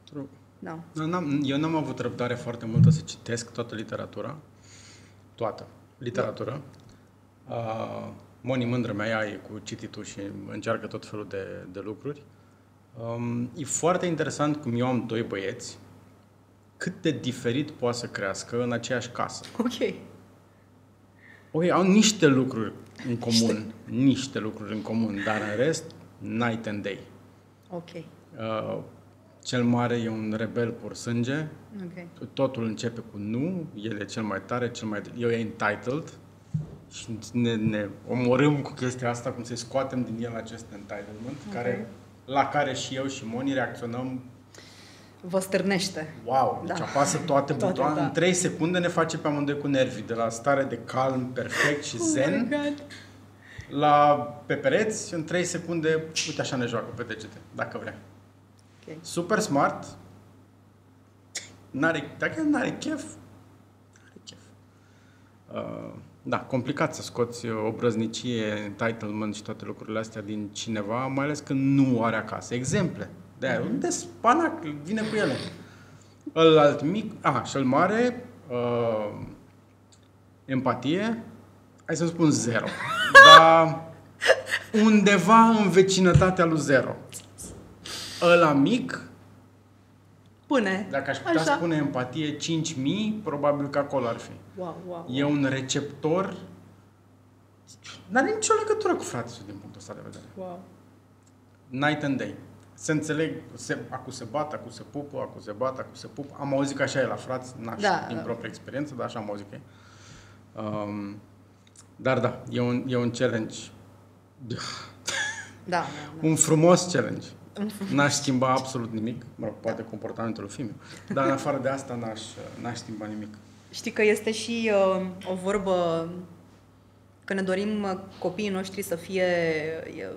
True. Da. Eu n-am, eu n-am avut răbdare foarte multă să citesc toată literatura. Toată literatura. Uh, Moni mândră mea ea e cu cititul și încearcă tot felul de, de lucruri. Um, e foarte interesant cum eu am doi băieți, cât de diferit poate să crească în aceeași casă. Ok. Ok, au niște lucruri în comun, niște, niște lucruri în comun, dar în rest, night and day. Ok. Uh, cel mare e un rebel pur sânge, Ok. totul începe cu nu, el e cel mai tare, cel mai... Eu e entitled și ne, ne omorâm cu chestia asta, cum să-i scoatem din el acest entitlement, Ok. care, la care și eu și Moni reacționăm Vă stârnește. Wow, deci Da. apasă toate Toate, butoane. da. În 3 secunde ne face pe amândoi cu nervii, de la stare de calm, perfect și zen, Oh my God. la pe pereți, în 3 secunde, uite așa ne joacă pe degete, dacă vrea. Ok. Super smart, n-are, dacă n-are chef, are chef. Uh, da, complicat să scoți o brăznicie, entitlement și toate lucrurile astea din cineva, mai ales când nu are acasă. Exemple. De aia, unde spanac, vine cu ele. Îl alt mic, a, și-l mare, uh, empatie, hai să spun zero. Dar undeva în vecinătatea lui zero. Ăla mic, Pune. dacă aș putea Așa. spune empatie 5000, probabil că acolo ar fi. Wow, wow. E un receptor N-are nicio legătură cu fratul din punctul ăsta de vedere. Wow. Night and day. Se înțeleg, se, acu se bat, acu se pupă, acu se bat, acu se pupă. Am auzit că așa e la frați, n-aș Da, din da. proprie experiență, dar așa am auzit că e. Um, dar da, e un, e un challenge. Da, da, da. Un frumos challenge. N-aș schimba absolut nimic, mă rog, poate comportamentul lui fiu dar în afară de asta n-aș, n-aș schimba nimic. Știi că este și uh, o vorbă că ne dorim uh, copiii noștri să fie uh,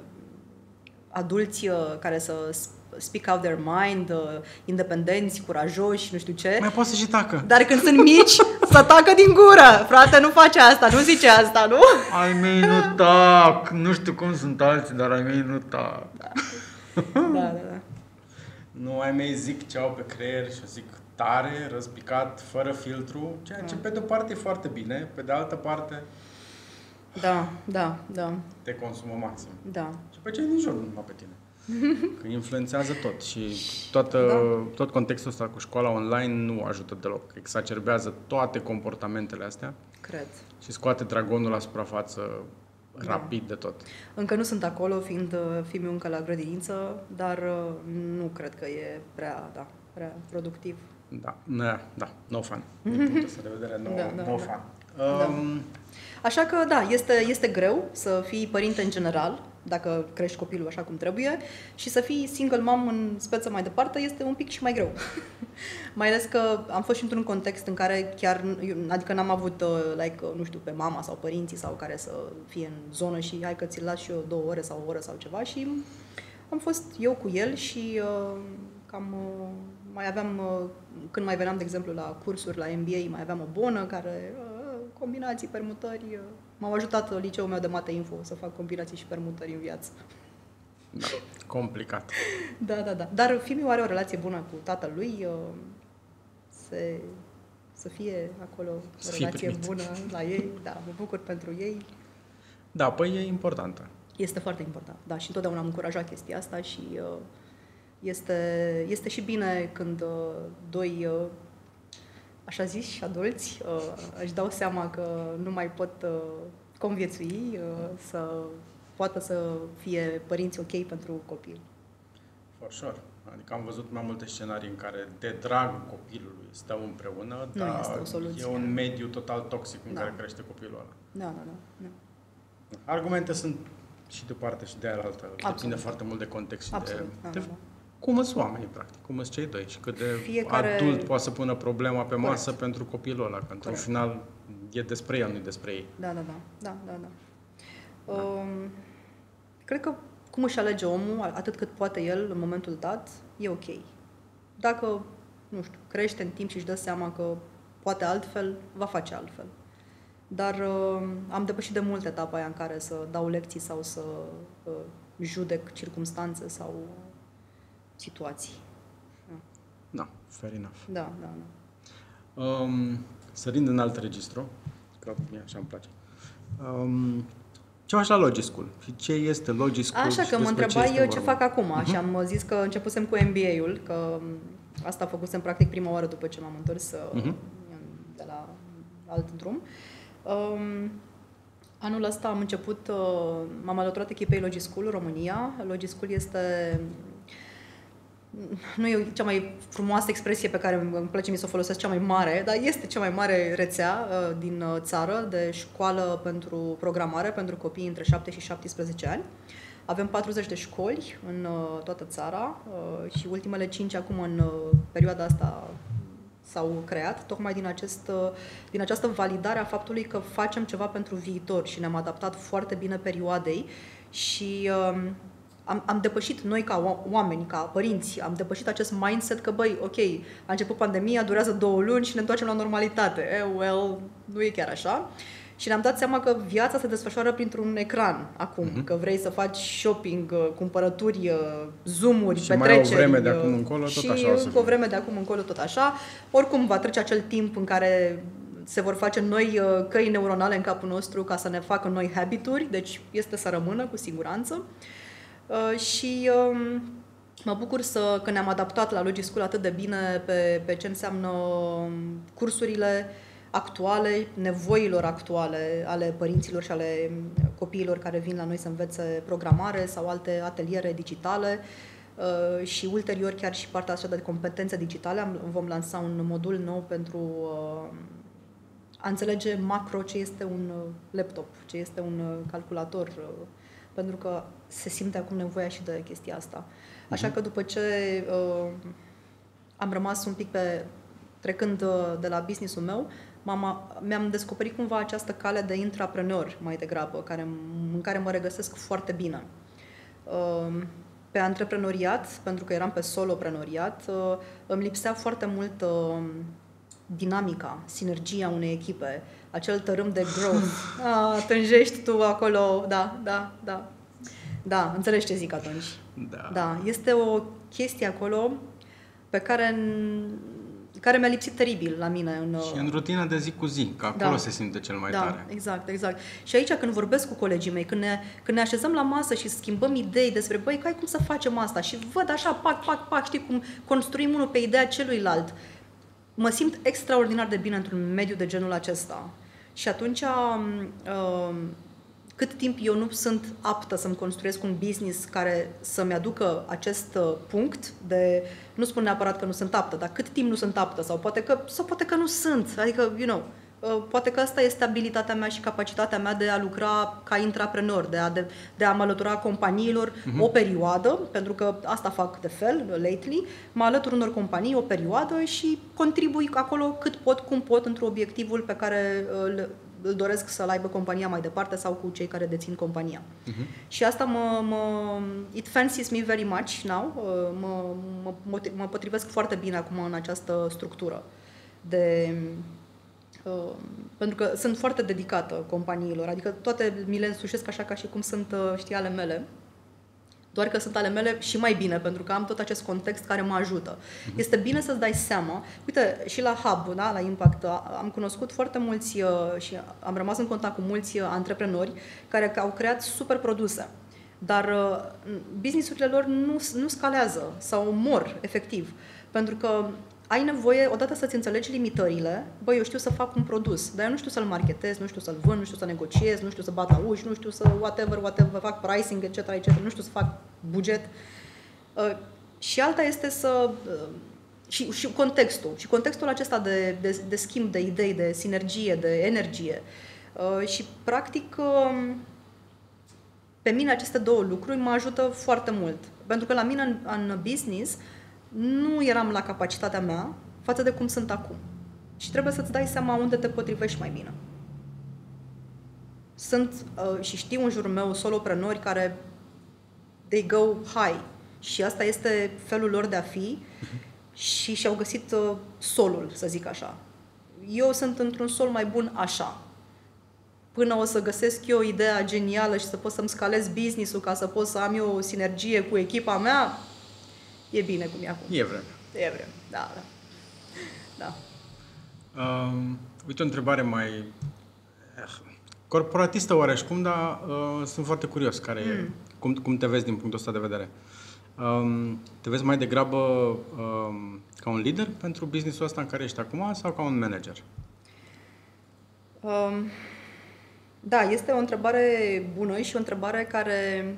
adulți uh, care să sp- speak out their mind, uh, independenți, curajoși, nu știu ce. Mai poți să și tacă. Dar când sunt mici, să tacă din gură. Frate, nu face asta, nu zice asta, nu? Ai mei nu tac, nu știu cum sunt alții, dar ai mei nu tac. Da, da, da. Nu, ai mei zic ce au pe creier și zic tare, răspicat, fără filtru, ceea ce pe de o parte e foarte bine, pe de altă parte Da, da, da, te consumă maxim. da. Și pe cei din jur, nu pe tine. Că influențează tot și toată, Da. tot contextul ăsta cu școala online nu ajută deloc. Exacerbează toate comportamentele astea Cred. și scoate dragonul la suprafață Da. rapid de tot. Încă nu sunt acolo, fiind uh, fiul încă la grădiniță, dar uh, nu cred că e prea, da, prea productiv. Da, da, da, no fun. Din punctul ăsta de vedere, no, Da, da, no da. fun. Da. Um, Așa că, da, este, este greu să fii părinte în general, dacă crești copilul așa cum trebuie, și să fii single mom în speță mai departe este un pic și mai greu. mai ales că am fost și într-un context în care chiar, eu- adică n-am avut, uh, like, uh, nu știu, pe mama sau părinții sau care să fie în zonă și hai că ți-l las și eu două ore sau o oră sau ceva și am fost eu cu el și uh, cam uh, mai aveam, uh, când mai veneam, de exemplu, la cursuri la MBA, mai aveam o bonă care uh, combinații, permutări. uh, M-au ajutat uh, liceul meu de mate info să fac combinații și permutări în viață. da, complicat. Da, da, da. Dar fiul are o relație bună cu tatăl lui. uh, Se, să fie acolo o Să fie relație primit. bună la ei. Da, mă bucur pentru ei. Da, păi e importantă. Este foarte important. Da, și întotdeauna am încurajat chestia asta și uh, este, este și bine când uh, doi, uh, așa zis, și adulți uh, își dau seama că nu mai pot uh, conviețui, uh, să poată să fie părinți ok pentru copil. For sure. Adică am văzut mai multe scenarii în care de dragul copilului stau împreună, Nu dar este o soluție. e un mediu total toxic în Da. care crește copilul ăla. Da, da, da. da. Argumente sunt și de parte și de alaltă. Depinde Absolut. foarte mult de context și Absolut. de, Da, de da, da. Cum sunt oamenii, practic, cum sunt cei doi și cât de Fiecare- adult poate să pună problema pe masă Corect. pentru copilul ăla, că într-un Corect. final e despre el, nu e despre ei. Da, da, da. Da, da, da. Um, cred că cum își alege omul, atât cât poate el în momentul dat, e ok. Dacă, nu știu, crește în timp și își dă seama că poate altfel, va face altfel. Dar uh, am depășit de mult etapa aia în care să dau lecții sau să uh, judec circumstanțe sau situații. Da, fair enough. Da, da, da. Um, sărind în alt registru, că mie așa îmi place. Um, ce faci la Logi School? Și ce este Logi School? Așa și că mă despre ce întrebai este eu ce vorba? fac acum și am zis că începusem cu MBA-ul, că asta făcusem practic prima oară după ce m-am întors uh-huh. de la alt drum. Um, Anul ăsta am început, uh, m-am alăturat echipei Logischool România. Logischool este nu e cea mai frumoasă expresie pe care îmi place mi să o folosesc, cea mai mare, dar este cea mai mare rețea uh, din uh, țară de școală pentru programare pentru copii între 7 și 17 ani. Avem 40 de școli în toată țara și ultimele 5 acum în perioada asta s-au creat, tocmai din, acest, din această validare a faptului că facem ceva pentru viitor și ne-am adaptat foarte bine perioadei și um, am, am depășit noi ca oameni, ca părinți, am depășit acest mindset că, băi, ok, a început pandemia, durează două luni și ne întoarcem la normalitate. Eh, well, nu e chiar așa. Și ne-am dat seama că viața se desfășoară printr-un ecran acum, uh-huh. că vrei să faci shopping, uh, cumpărături, uh, zoom-uri, și petreceri. Și mai o vreme de acum încolo, tot și așa o să o vreme de acum încolo tot așa. Oricum va trece acel timp în care se vor face noi uh, căi neuronale în capul nostru ca să ne facă noi habituri, deci este să rămână cu siguranță. Și um, Mă bucur să, că ne-am adaptat la Logischool atât de bine pe, pe ce înseamnă um, cursurile, actuale, nevoilor actuale ale părinților și ale copiilor care vin la noi să învețe programare sau alte ateliere digitale uh, și ulterior chiar și partea asta de competențe digitale. Vom lansa un modul nou pentru uh, a înțelege macro ce este un uh, laptop, ce este un calculator, pentru că se simte acum nevoia și de chestia asta. Așa mhm. că după ce am rămas un pic pe trecând de la businessul meu, m-am, mi-am descoperit cumva această cale de intrapreneur mai degrabă, care, în care mă regăsesc foarte bine. Um, pe antreprenoriat, pentru că eram pe soloprenoriat, uh, îmi lipsea foarte mult um, dinamica, sinergia unei echipe, acel tărâm de growth. Ah, tânjești tu acolo, da, da, da. Da, înțelegi ce zic atunci. Da. Da, este o chestie acolo pe care care mi-a lipsit teribil la mine. În, și în rutina de zi cu zi, că acolo da. se simte cel mai da, tare. exact, exact. Și aici când vorbesc cu colegii mei, când ne, când ne așezăm la masă și schimbăm idei despre, băi, cai cum să facem asta? Și văd așa, pac, pac, pac, știi cum construim unul pe ideea celuilalt. Mă simt extraordinar de bine într-un mediu de genul acesta. Și atunci uh, cât timp eu nu sunt aptă să-mi construiesc un business care să-mi aducă acest uh, punct de, nu spun neapărat că nu sunt aptă, dar cât timp nu sunt aptă sau poate că, sau poate că nu sunt, adică, you know, uh, poate că asta este abilitatea mea și capacitatea mea de a lucra ca intraprenor, de a, de, de a mă alătura companiilor uh-huh. o perioadă, pentru că asta fac de fel, lately, mă alătur unor companii o perioadă și contribui acolo cât pot, cum pot, într obiectivul pe care uh, îl doresc să-l aibă compania mai departe sau cu cei care dețin compania. Uh-huh. Și asta mă, mă, it fancies me very much now, uh, mă, mă, mă potrivesc foarte bine acum în această structură de Uh, pentru că sunt foarte dedicată companiilor, adică toate mi le însușesc așa ca și cum sunt, uh, știi, ale mele doar că sunt ale mele și mai bine, pentru că am tot acest context care mă ajută. Uh-huh. Este bine să-ți dai seama, uite, și la Hub, da, la Impact, am cunoscut foarte mulți uh, și am rămas în contact cu mulți uh, antreprenori care au creat super produse. Dar uh, businessurile lor nu, nu scalează sau mor, efectiv. Pentru că ai nevoie, odată să-ți înțelegi limitările, băi, eu știu să fac un produs, dar eu nu știu să-l marketez, nu știu să-l vând, nu știu să negociez, nu știu să bat la uși, nu știu să whatever, whatever, fac pricing, etc., etc., nu știu să fac buget. Uh, și alta este să... Uh, și, și contextul. Și contextul acesta de, de, de schimb de idei, de sinergie, de energie. Uh, și, practic, uh, pe mine aceste două lucruri mă ajută foarte mult. Pentru că la mine în, în business nu eram la capacitatea mea față de cum sunt acum. Și trebuie să-ți dai seama unde te potrivești mai bine. Sunt uh, și știu în jurul meu soloprenori care they go high și asta este felul lor de a fi și și-au găsit uh, solul, să zic așa. Eu sunt într-un sol mai bun așa. Până o să găsesc eu ideea genială și să pot să-mi scalez business-ul ca să pot să am eu o sinergie cu echipa mea, e bine cum e acum. E vreme. E vreme, da, da. da. Um, uite o întrebare mai eh, corporatistă oareși cum, dar uh, sunt foarte curios care mm. cum, cum te vezi din punctul ăsta de vedere. Um, te vezi mai degrabă um, ca un lider pentru businessul ăsta în care ești acum sau ca un manager? Um, da, este o întrebare bună și o întrebare care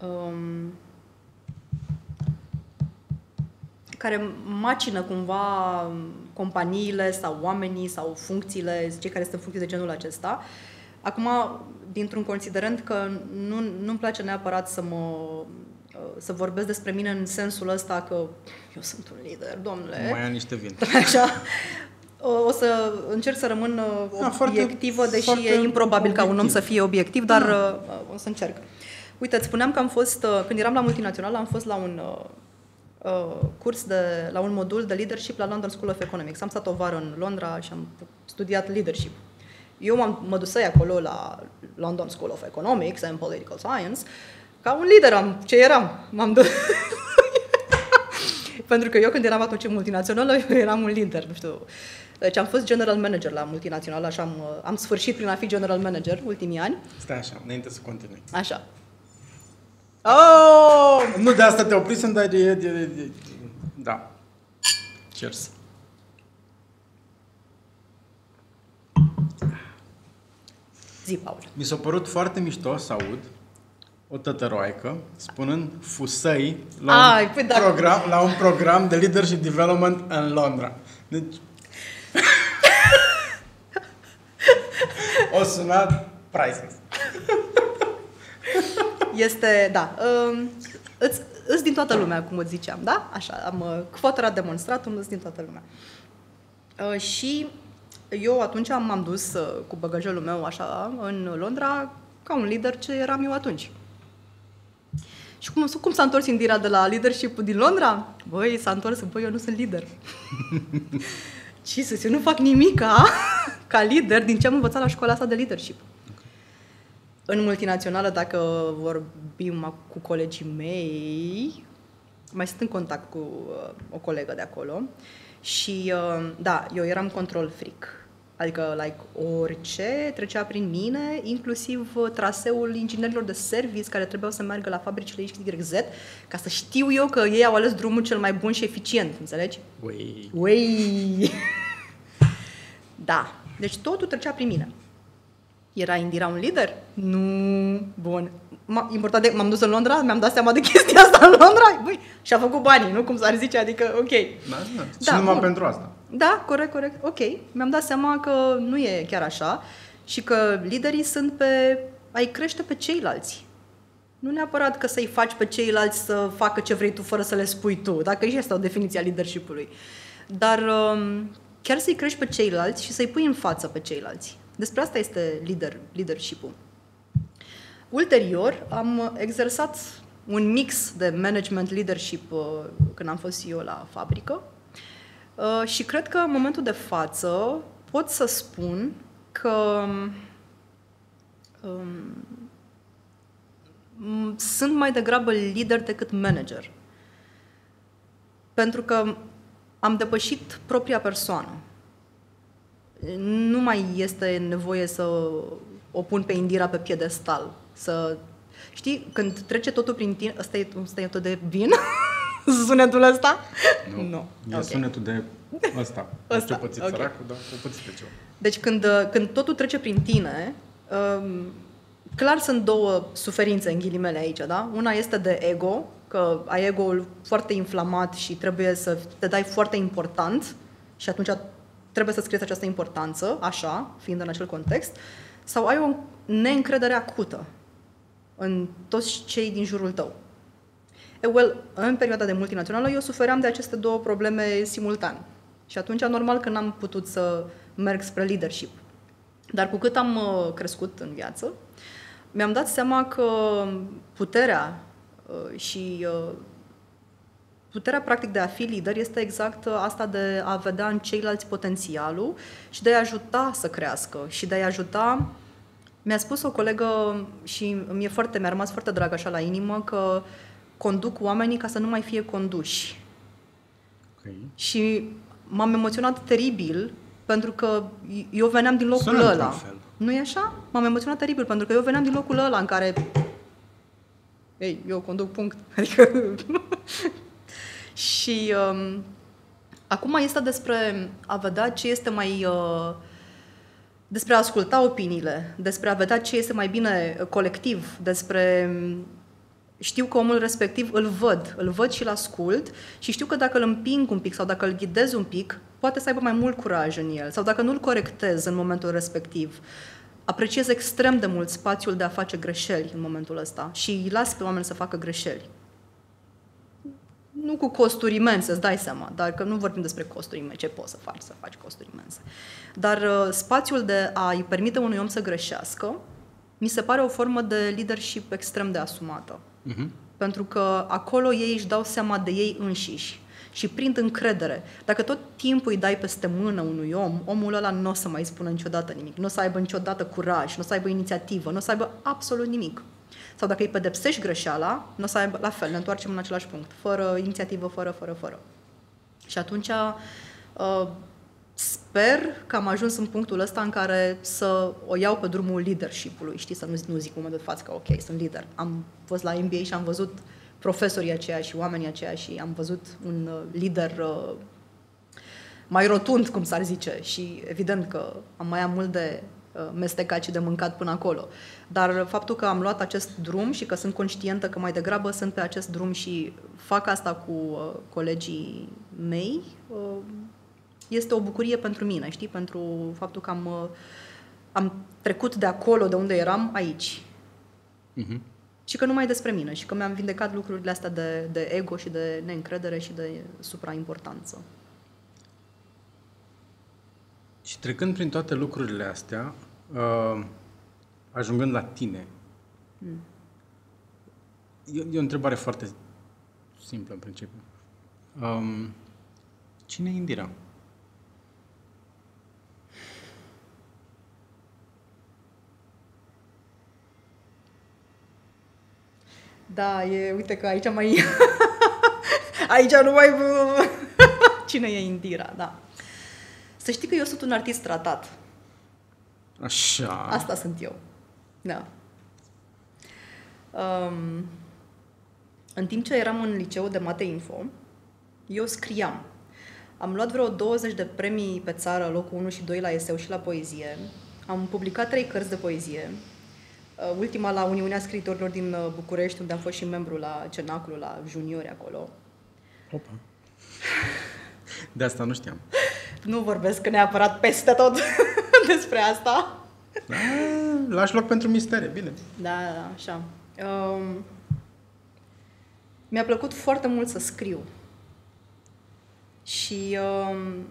um, care macină cumva companiile sau oamenii sau funcțiile, cei care sunt în funcții de genul acesta. Acum, dintr-un considerent că nu, nu-mi place neapărat să mă să vorbesc despre mine în sensul ăsta că eu sunt un lider, domnule. Mai ai niște vin. Așa. O să încerc să rămân da, obiectivă, foarte, deși foarte e improbabil obiectiv. ca un om să fie obiectiv, dar da. o să încerc. Uite, îți spuneam că am fost, când eram la multinațional, am fost la un uh, curs de, la un modul de leadership la London School of Economics. Am stat o vară în Londra și am studiat leadership. Eu m-am, mă dusei acolo la London School of Economics and Political Science ca un lider am, ce eram. M-am dus. Pentru că eu când eram atunci în multinațională, eu eram un lider, nu știu. Deci am fost general manager la multinațională, așa am, am sfârșit prin a fi general manager ultimii ani. Stai așa, înainte să continui. Așa. Oh! Nu de asta te oprisem, dar e, e, e, Da. Cheers. Zi, Paul. Mi s-a părut foarte mișto să aud o tătăroaică spunând fusăi la, Ai, un păi da. program, la un program de leadership development în Londra. Deci... o sunat priceless. Este, da, um, îți, îți din toată lumea, cum îți ziceam, da? Așa, am uh, fotora demonstrat, îți din toată lumea. Uh, și eu atunci m-am dus uh, cu bagajelul meu așa în Londra ca un lider ce eram eu atunci. Și cum, cum s-a întors Indira de la leadership din Londra? Băi, s-a întors, băi, eu nu sunt lider. să eu nu fac nimic ca, ca lider din ce am învățat la școala asta de leadership. În multinațională, dacă vorbim cu colegii mei, mai sunt în contact cu uh, o colegă de acolo și, uh, da, eu eram control freak Adică, like, orice trecea prin mine, inclusiv uh, traseul inginerilor de service care trebuiau să meargă la fabricile XYZ, ca să știu eu că ei au ales drumul cel mai bun și eficient, înțelegi? Ui. Ui. da. Deci totul trecea prin mine. Era Indira un lider? Nu. Bun. M- important de, m-am dus în Londra, mi-am dat seama de chestia asta în Londra, băi, și a făcut banii, nu cum s-ar zice, adică, ok. Da, da. da și numai bun. pentru asta. Da, corect, corect. Ok. Mi-am dat seama că nu e chiar așa și că liderii sunt pe ai crește pe ceilalți. Nu neapărat că să-i faci pe ceilalți să facă ce vrei tu fără să le spui tu, dacă și asta o definiție a leadership-ului. Dar um, chiar să-i crești pe ceilalți și să-i pui în față pe ceilalți. Despre asta este leader, leadership-ul. Ulterior, am exersat un mix de management leadership uh, când am fost eu la fabrică Uh, și cred că în momentul de față pot să spun că um, sunt mai degrabă lider decât manager. Pentru că am depășit propria persoană. Nu mai este nevoie să o pun pe Indira pe piedestal. Să... Știi, când trece totul prin tine... Ăsta e, ăsta e tot de vin? sunetul ăsta? Nu. nu. E okay. sunetul de ăsta. ăsta. Ce pățit okay. săracul, dar o pățit pe ceva. Deci când, uh, când totul trece prin tine, um, clar sunt două suferințe în ghilimele aici, da? Una este de ego, că ai ego-ul foarte inflamat și trebuie să te dai foarte important și atunci trebuie să-ți creezi această importanță, așa, fiind în acel context, sau ai o neîncredere acută în toți cei din jurul tău. E, well, în perioada de multinațională eu sufeream de aceste două probleme simultan. Și atunci, normal că n-am putut să merg spre leadership. Dar cu cât am uh, crescut în viață, mi-am dat seama că puterea uh, și uh, puterea practic de a fi lider este exact asta de a vedea în ceilalți potențialul și de a ajuta să crească și de a ajuta mi-a spus o colegă și mi-e foarte, mi-a rămas foarte drag așa la inimă că uh, conduc oamenii ca să nu mai fie conduși. Okay. Și m-am emoționat teribil pentru că eu veneam din locul Sună ăla. Nu e așa? M-am emoționat teribil pentru că eu veneam din locul ăla în care Ei, eu conduc punct. Adică... și um, acum este despre a vedea ce este mai... Uh, despre a asculta opiniile, despre a vedea ce este mai bine colectiv, despre știu că omul respectiv îl văd, îl văd și îl ascult și știu că dacă îl împing un pic sau dacă îl ghidez un pic, poate să aibă mai mult curaj în el sau dacă nu îl corectez în momentul respectiv. Apreciez extrem de mult spațiul de a face greșeli în momentul ăsta și îi las pe oameni să facă greșeli. Nu cu costuri imense, îți dai seama, dar că nu vorbim despre costuri imense, ce poți să faci să faci costuri imense. Dar uh, spațiul de a-i permite unui om să greșească, mi se pare o formă de leadership extrem de asumată. Uh-huh. Pentru că acolo ei își dau seama de ei înșiși și prind încredere. Dacă tot timpul îi dai peste mână unui om, omul ăla nu o să mai spună niciodată nimic, nu o să aibă niciodată curaj, nu o să aibă inițiativă, nu o să aibă absolut nimic. Sau dacă îi pedepsești greșeala, nu o să aibă la fel, ne întoarcem în același punct, fără inițiativă, fără, fără, fără. Și atunci uh, sper că am ajuns în punctul ăsta în care să o iau pe drumul leadership-ului, știi, să nu, nu zic în momentul de față că ok, sunt lider. Am fost la MBA și am văzut profesorii aceia și oamenii aceia și am văzut un uh, lider uh, mai rotund, cum s-ar zice, și evident că am mai am mult de uh, mestecat și de mâncat până acolo. Dar faptul că am luat acest drum și că sunt conștientă că mai degrabă sunt pe acest drum și fac asta cu uh, colegii mei, uh, este o bucurie pentru mine, știi? Pentru faptul că am, uh, am trecut de acolo, de unde eram, aici. Uh-huh. Și că nu mai e despre mine și că mi-am vindecat lucrurile astea de, de ego și de neîncredere și de supraimportanță. Și trecând prin toate lucrurile astea, uh, ajungând la tine, mm. e, e o întrebare foarte simplă în principiu. Um, cine e Indira? Da, e, uite că aici mai... aici nu mai... Cine e Indira, da. Să știi că eu sunt un artist tratat. Așa. Asta sunt eu. Da. Um, în timp ce eram în liceu de Mate Info, eu scriam. Am luat vreo 20 de premii pe țară, locul 1 și 2 la eseu și la poezie. Am publicat trei cărți de poezie Uh, ultima la Uniunea Scriitorilor din uh, București, unde am fost și membru la Cenaclu, la juniori acolo. Opa. De asta nu știam. Nu vorbesc neapărat peste tot despre asta. Da, lași loc pentru mistere, bine. Da, da, așa. Um, mi-a plăcut foarte mult să scriu. Și um,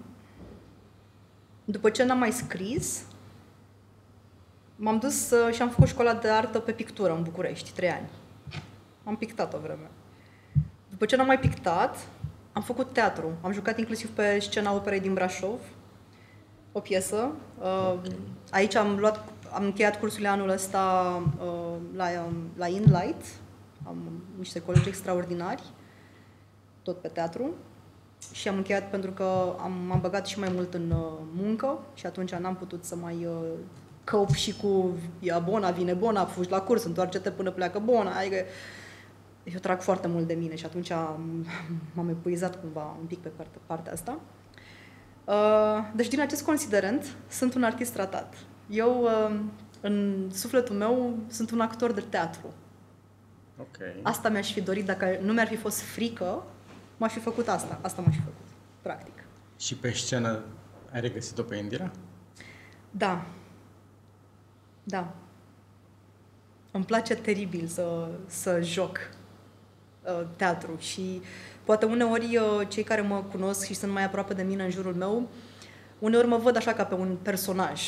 după ce n-am mai scris, M-am dus uh, și am făcut școala de artă pe pictură în București, trei ani. Am pictat o vreme. După ce n-am mai pictat, am făcut teatru. Am jucat inclusiv pe scena operei din Brașov, o piesă. Uh, aici am luat, am încheiat cursurile anul ăsta uh, la, um, la InLight. Am niște colegi extraordinari, tot pe teatru. Și am încheiat pentru că am, m-am băgat și mai mult în muncă și atunci n-am putut să mai cope și cu ia bona, vine bona, fugi la curs, întoarce-te până pleacă bona. Adică eu trag foarte mult de mine și atunci m-am epuizat cumva un pic pe partea, partea asta. Uh, deci din acest considerent sunt un artist tratat. Eu, uh, în sufletul meu, sunt un actor de teatru. Okay. Asta mi-aș fi dorit, dacă nu mi-ar fi fost frică, m-aș fi făcut asta. Asta m-aș fi făcut, practic. Și pe scenă ai regăsit-o pe Indira? Da, da. Îmi place teribil să, să joc uh, teatru și poate uneori uh, cei care mă cunosc și sunt mai aproape de mine în jurul meu, uneori mă văd așa ca pe un personaj.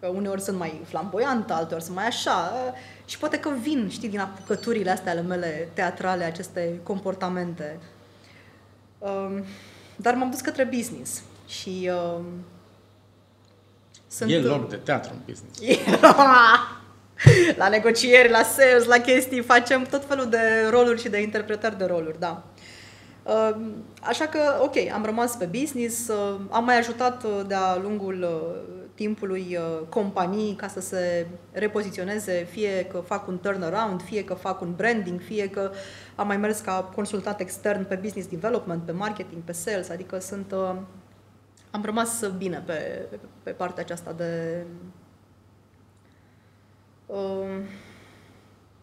Că uneori sunt mai flamboiantă, alteori sunt mai așa uh, și poate că vin, știi, din apucăturile astea ale mele teatrale, aceste comportamente. Uh, dar m-am dus către business și uh, sunt... E loc de teatru în business. la negocieri, la sales, la chestii, facem tot felul de roluri și de interpretări de roluri, da. Uh, așa că, ok, am rămas pe business, uh, am mai ajutat uh, de-a lungul timpului uh, companii ca să se repoziționeze, fie că fac un turnaround, fie că fac un branding, fie că am mai mers ca consultant extern pe business development, pe marketing, pe sales, adică sunt, uh, am rămas bine pe, pe partea aceasta de uh,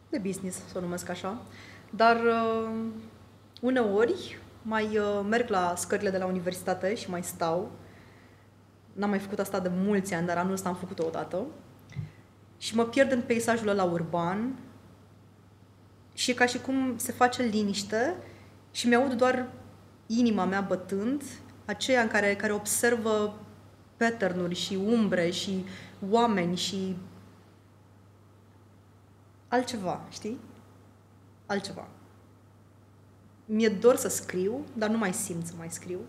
de business, să o numesc așa. Dar uneori mai merg la scările de la universitate și mai stau N-am mai făcut asta de mulți ani, dar anul ăsta am făcut-o odată. Și mă pierd în peisajul ăla urban și e ca și cum se face liniște și mi-aud doar inima mea bătând, aceea în care, care observă pattern și umbre și oameni și altceva, știi? Altceva. Mi-e dor să scriu, dar nu mai simt să mai scriu.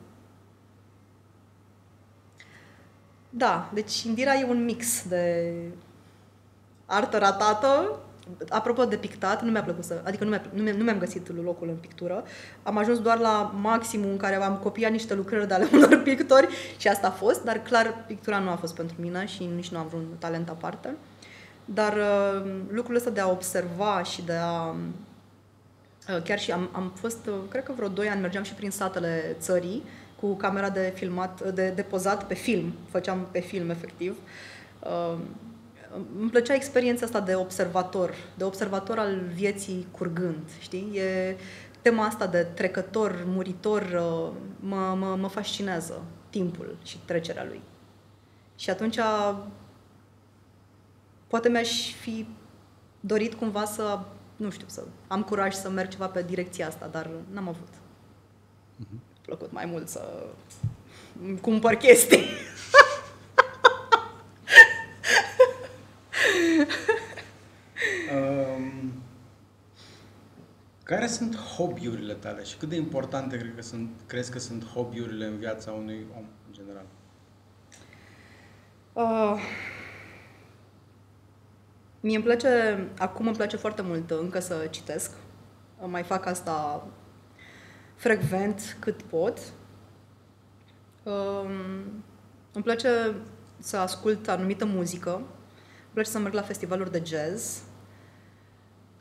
Da, deci Indira e un mix de artă ratată, apropo de pictat, nu mi-a plăcut să, adică nu, mi-a, nu, mi- nu mi-am găsit locul în pictură. Am ajuns doar la maximum în care am copiat niște lucrări de ale unor pictori și asta a fost, dar clar pictura nu a fost pentru mine și nici nu am vreun talent aparte. Dar uh, lucrul ăsta de a observa și de a uh, chiar și am, am fost, uh, cred că vreo 2 ani mergeam și prin satele țării cu camera de filmat, de, de pozat pe film, făceam pe film efectiv. Uh, îmi plăcea experiența asta de observator, de observator al vieții curgând, știi? E tema asta de trecător, muritor, uh, mă, mă, mă fascinează timpul și trecerea lui. Și atunci poate mi-aș fi dorit cumva să, nu știu, să am curaj să merg ceva pe direcția asta, dar n-am avut. Uh-huh plăcut mai mult să cumpăr chestii. um, care sunt hobby-urile tale și cât de importante cred că sunt, crezi că sunt hobby-urile în viața unui om în general? Uh, mie îmi place, acum îmi place foarte mult încă să citesc. Mai fac asta frecvent cât pot. Um, îmi place să ascult anumită muzică, îmi place să merg la festivaluri de jazz,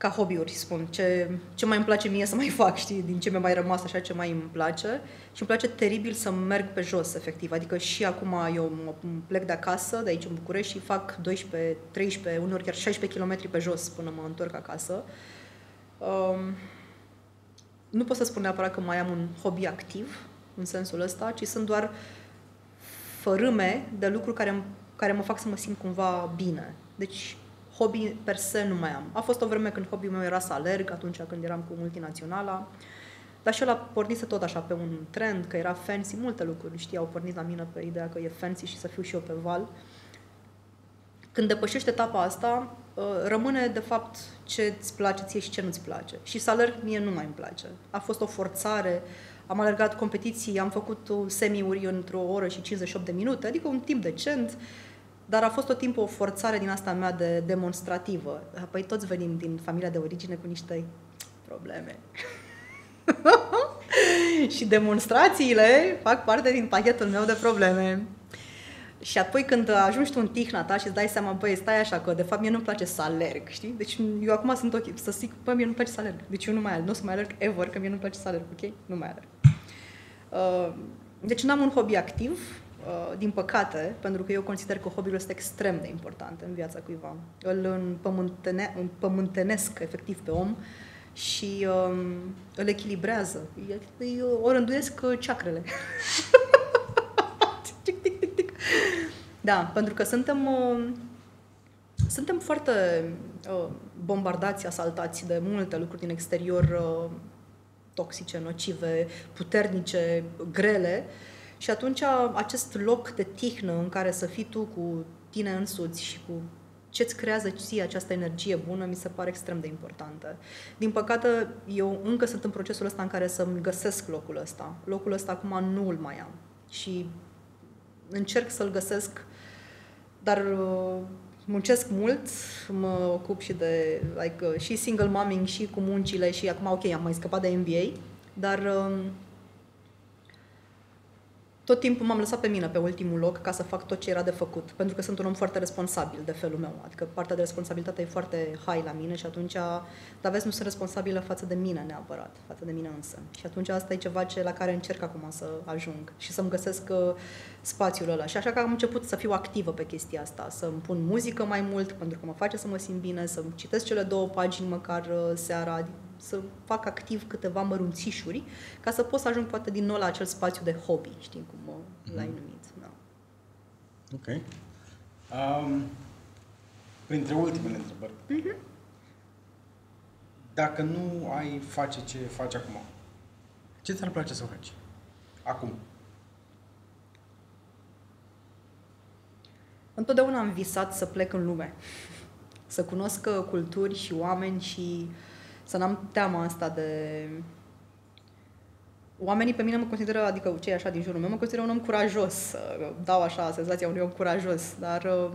ca hobby-uri, spun, ce, ce mai îmi place mie să mai fac, știi, din ce mi-a mai rămas așa, ce mai îmi place. Și îmi place teribil să merg pe jos, efectiv. Adică și acum eu mă plec de acasă, de aici în București, și fac 12, 13, uneori chiar 16 km pe jos până mă întorc acasă. Um, nu pot să spun neapărat că mai am un hobby activ, în sensul ăsta, ci sunt doar fărâme de lucruri care, care mă fac să mă simt cumva bine. Deci, hobby per se nu mai am. A fost o vreme când hobby-ul meu era să alerg, atunci când eram cu multinaționala, dar și ăla pornise tot așa pe un trend, că era fancy, multe lucruri, știi, au pornit la mine pe ideea că e fancy și să fiu și eu pe val. Când depășești etapa asta, Uh, rămâne de fapt ce îți place ție și ce nu-ți place. Și să alerg mie nu mai îmi place. A fost o forțare, am alergat competiții, am făcut semi-uri într-o oră și 58 de minute, adică un timp decent, dar a fost tot timpul o forțare din asta mea de demonstrativă. Păi toți venim din familia de origine cu niște probleme. și demonstrațiile fac parte din pachetul meu de probleme. Și apoi când ajungi tu în tihna ta și îți dai seama, băi, stai așa, că de fapt mie nu-mi place să alerg, știi? Deci eu acum sunt ok, să zic, băi, mie nu-mi place să alerg. Deci eu nu mai alerg, nu o să mai alerg ever, că mie nu-mi place să alerg, ok? Nu mai alerg. Uh, deci n-am un hobby activ, uh, din păcate, pentru că eu consider că hobby-ul este extrem de important în viața cuiva. Îl împământene, împământenesc efectiv pe om și um, îl echilibrează. Îi, o rânduiesc ceacrele. Da, pentru că suntem, uh, suntem foarte uh, bombardați, asaltați de multe lucruri din exterior uh, toxice, nocive, puternice, grele și atunci acest loc de tihnă în care să fii tu cu tine însuți și cu ce-ți creează ție această energie bună, mi se pare extrem de importantă. Din păcate, eu încă sunt în procesul ăsta în care să-mi găsesc locul ăsta. Locul ăsta acum nu îl mai am. Și încerc să-l găsesc dar uh, muncesc mult, mă ocup și de like, uh, și single momming și cu muncile și acum ok, am mai scăpat de MBA, dar uh, tot timpul m-am lăsat pe mine pe ultimul loc ca să fac tot ce era de făcut, pentru că sunt un om foarte responsabil de felul meu, adică partea de responsabilitate e foarte high la mine și atunci, dar vezi, nu sunt responsabilă față de mine neapărat, față de mine însă. Și atunci asta e ceva ce, la care încerc acum să ajung și să-mi găsesc uh, spațiul ăla. Și așa că am început să fiu activă pe chestia asta, să-mi pun muzică mai mult, pentru că mă face să mă simt bine, să-mi citesc cele două pagini măcar uh, seara, să fac activ câteva mărunțișuri ca să pot să ajung poate din nou la acel spațiu de hobby, știi cum mm-hmm. l-ai numit. Da. Ok. Um, printre ultimele întrebări. Mm-hmm. Dacă nu ai face ce faci acum, ce ți-ar place să faci? Acum. Întotdeauna am visat să plec în lume. Să cunosc culturi și oameni și uh, să n-am teama asta de... Oamenii pe mine mă consideră, adică cei așa din jurul meu, mă consideră un om curajos. Dau așa senzația unui om curajos, dar uh,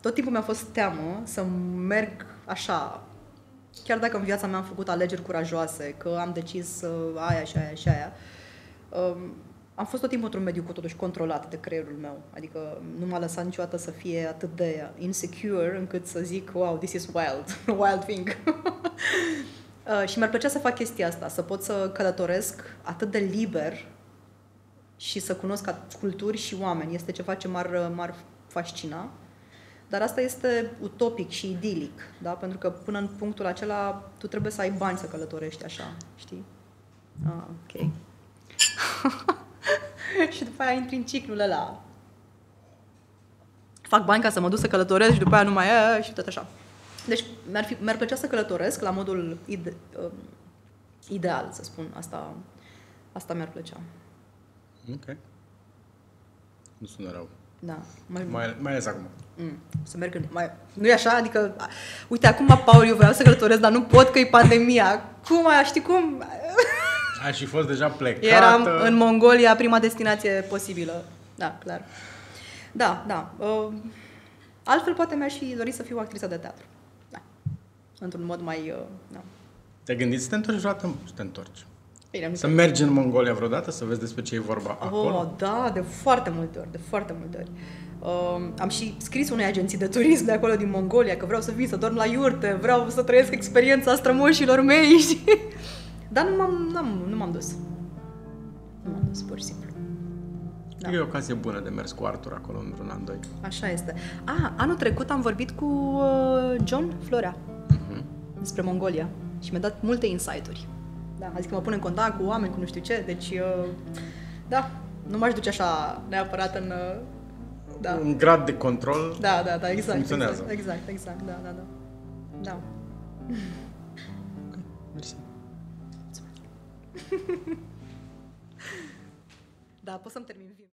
tot timpul mi-a fost teamă să merg așa, chiar dacă în viața mea am făcut alegeri curajoase, că am decis aia și aia și aia, um, am fost tot timpul într-un mediu cu totuși controlat de creierul meu. Adică nu m-a lăsat niciodată să fie atât de insecure încât să zic, wow, this is wild, wild thing. uh, și mi-ar plăcea să fac chestia asta, să pot să călătoresc atât de liber și să cunosc culturi și oameni. Este ceva ce m-ar, m-ar fascina. Dar asta este utopic și idilic, da? Pentru că până în punctul acela tu trebuie să ai bani să călătorești așa, știi? Ah, ok. și după aia intri în ciclul ăla. Fac bani ca să mă duc să călătoresc și după aia nu mai e și tot așa. Deci mi-ar, fi, mi-ar plăcea să călătoresc la modul ide, uh, ideal, să spun. Asta, asta mi-ar plăcea. Ok. Nu sună rău. Da. Mai, mai, mai ales acum. Mm, să merg în... Mai, nu e așa? Adică, uite, acum, Paul, eu vreau să călătoresc, dar nu pot că e pandemia. Cum ai, știi cum? Ai și fost deja plecat. Eram în Mongolia, prima destinație posibilă. Da, clar. Da, da. Uh, altfel, poate mi-aș fi dorit să fiu actriță de teatru. Da. Într-un mod mai... Uh, da. Te-ai gândit să te întorci vreodată? Să te întorci. Bine, să mergi în Mongolia vreodată, să vezi despre ce e vorba oh, acolo? da, de foarte multe ori, de foarte multe ori. Uh, am și scris unei agenții de turism de acolo din Mongolia că vreau să vin să dorm la iurte, vreau să trăiesc experiența strămoșilor mei, știi? Dar nu m-am, n-am, nu m-am dus. Nu m-am dus, pur și simplu. Da. E o ocazie bună de mers cu Artur acolo într-un an, doi. Așa este. Ah, anul trecut am vorbit cu uh, John Florea uh-huh. despre Mongolia și mi-a dat multe insight-uri. Da, a zis că mă pune în contact cu oameni, cu nu știu ce, deci, uh, da, nu m-aș duce așa neapărat în... Uh, da. Un grad de control Da, da, da, exact. Funcționează. Exact, exact, exact da, da, da. Da. Da, pot să-mi termin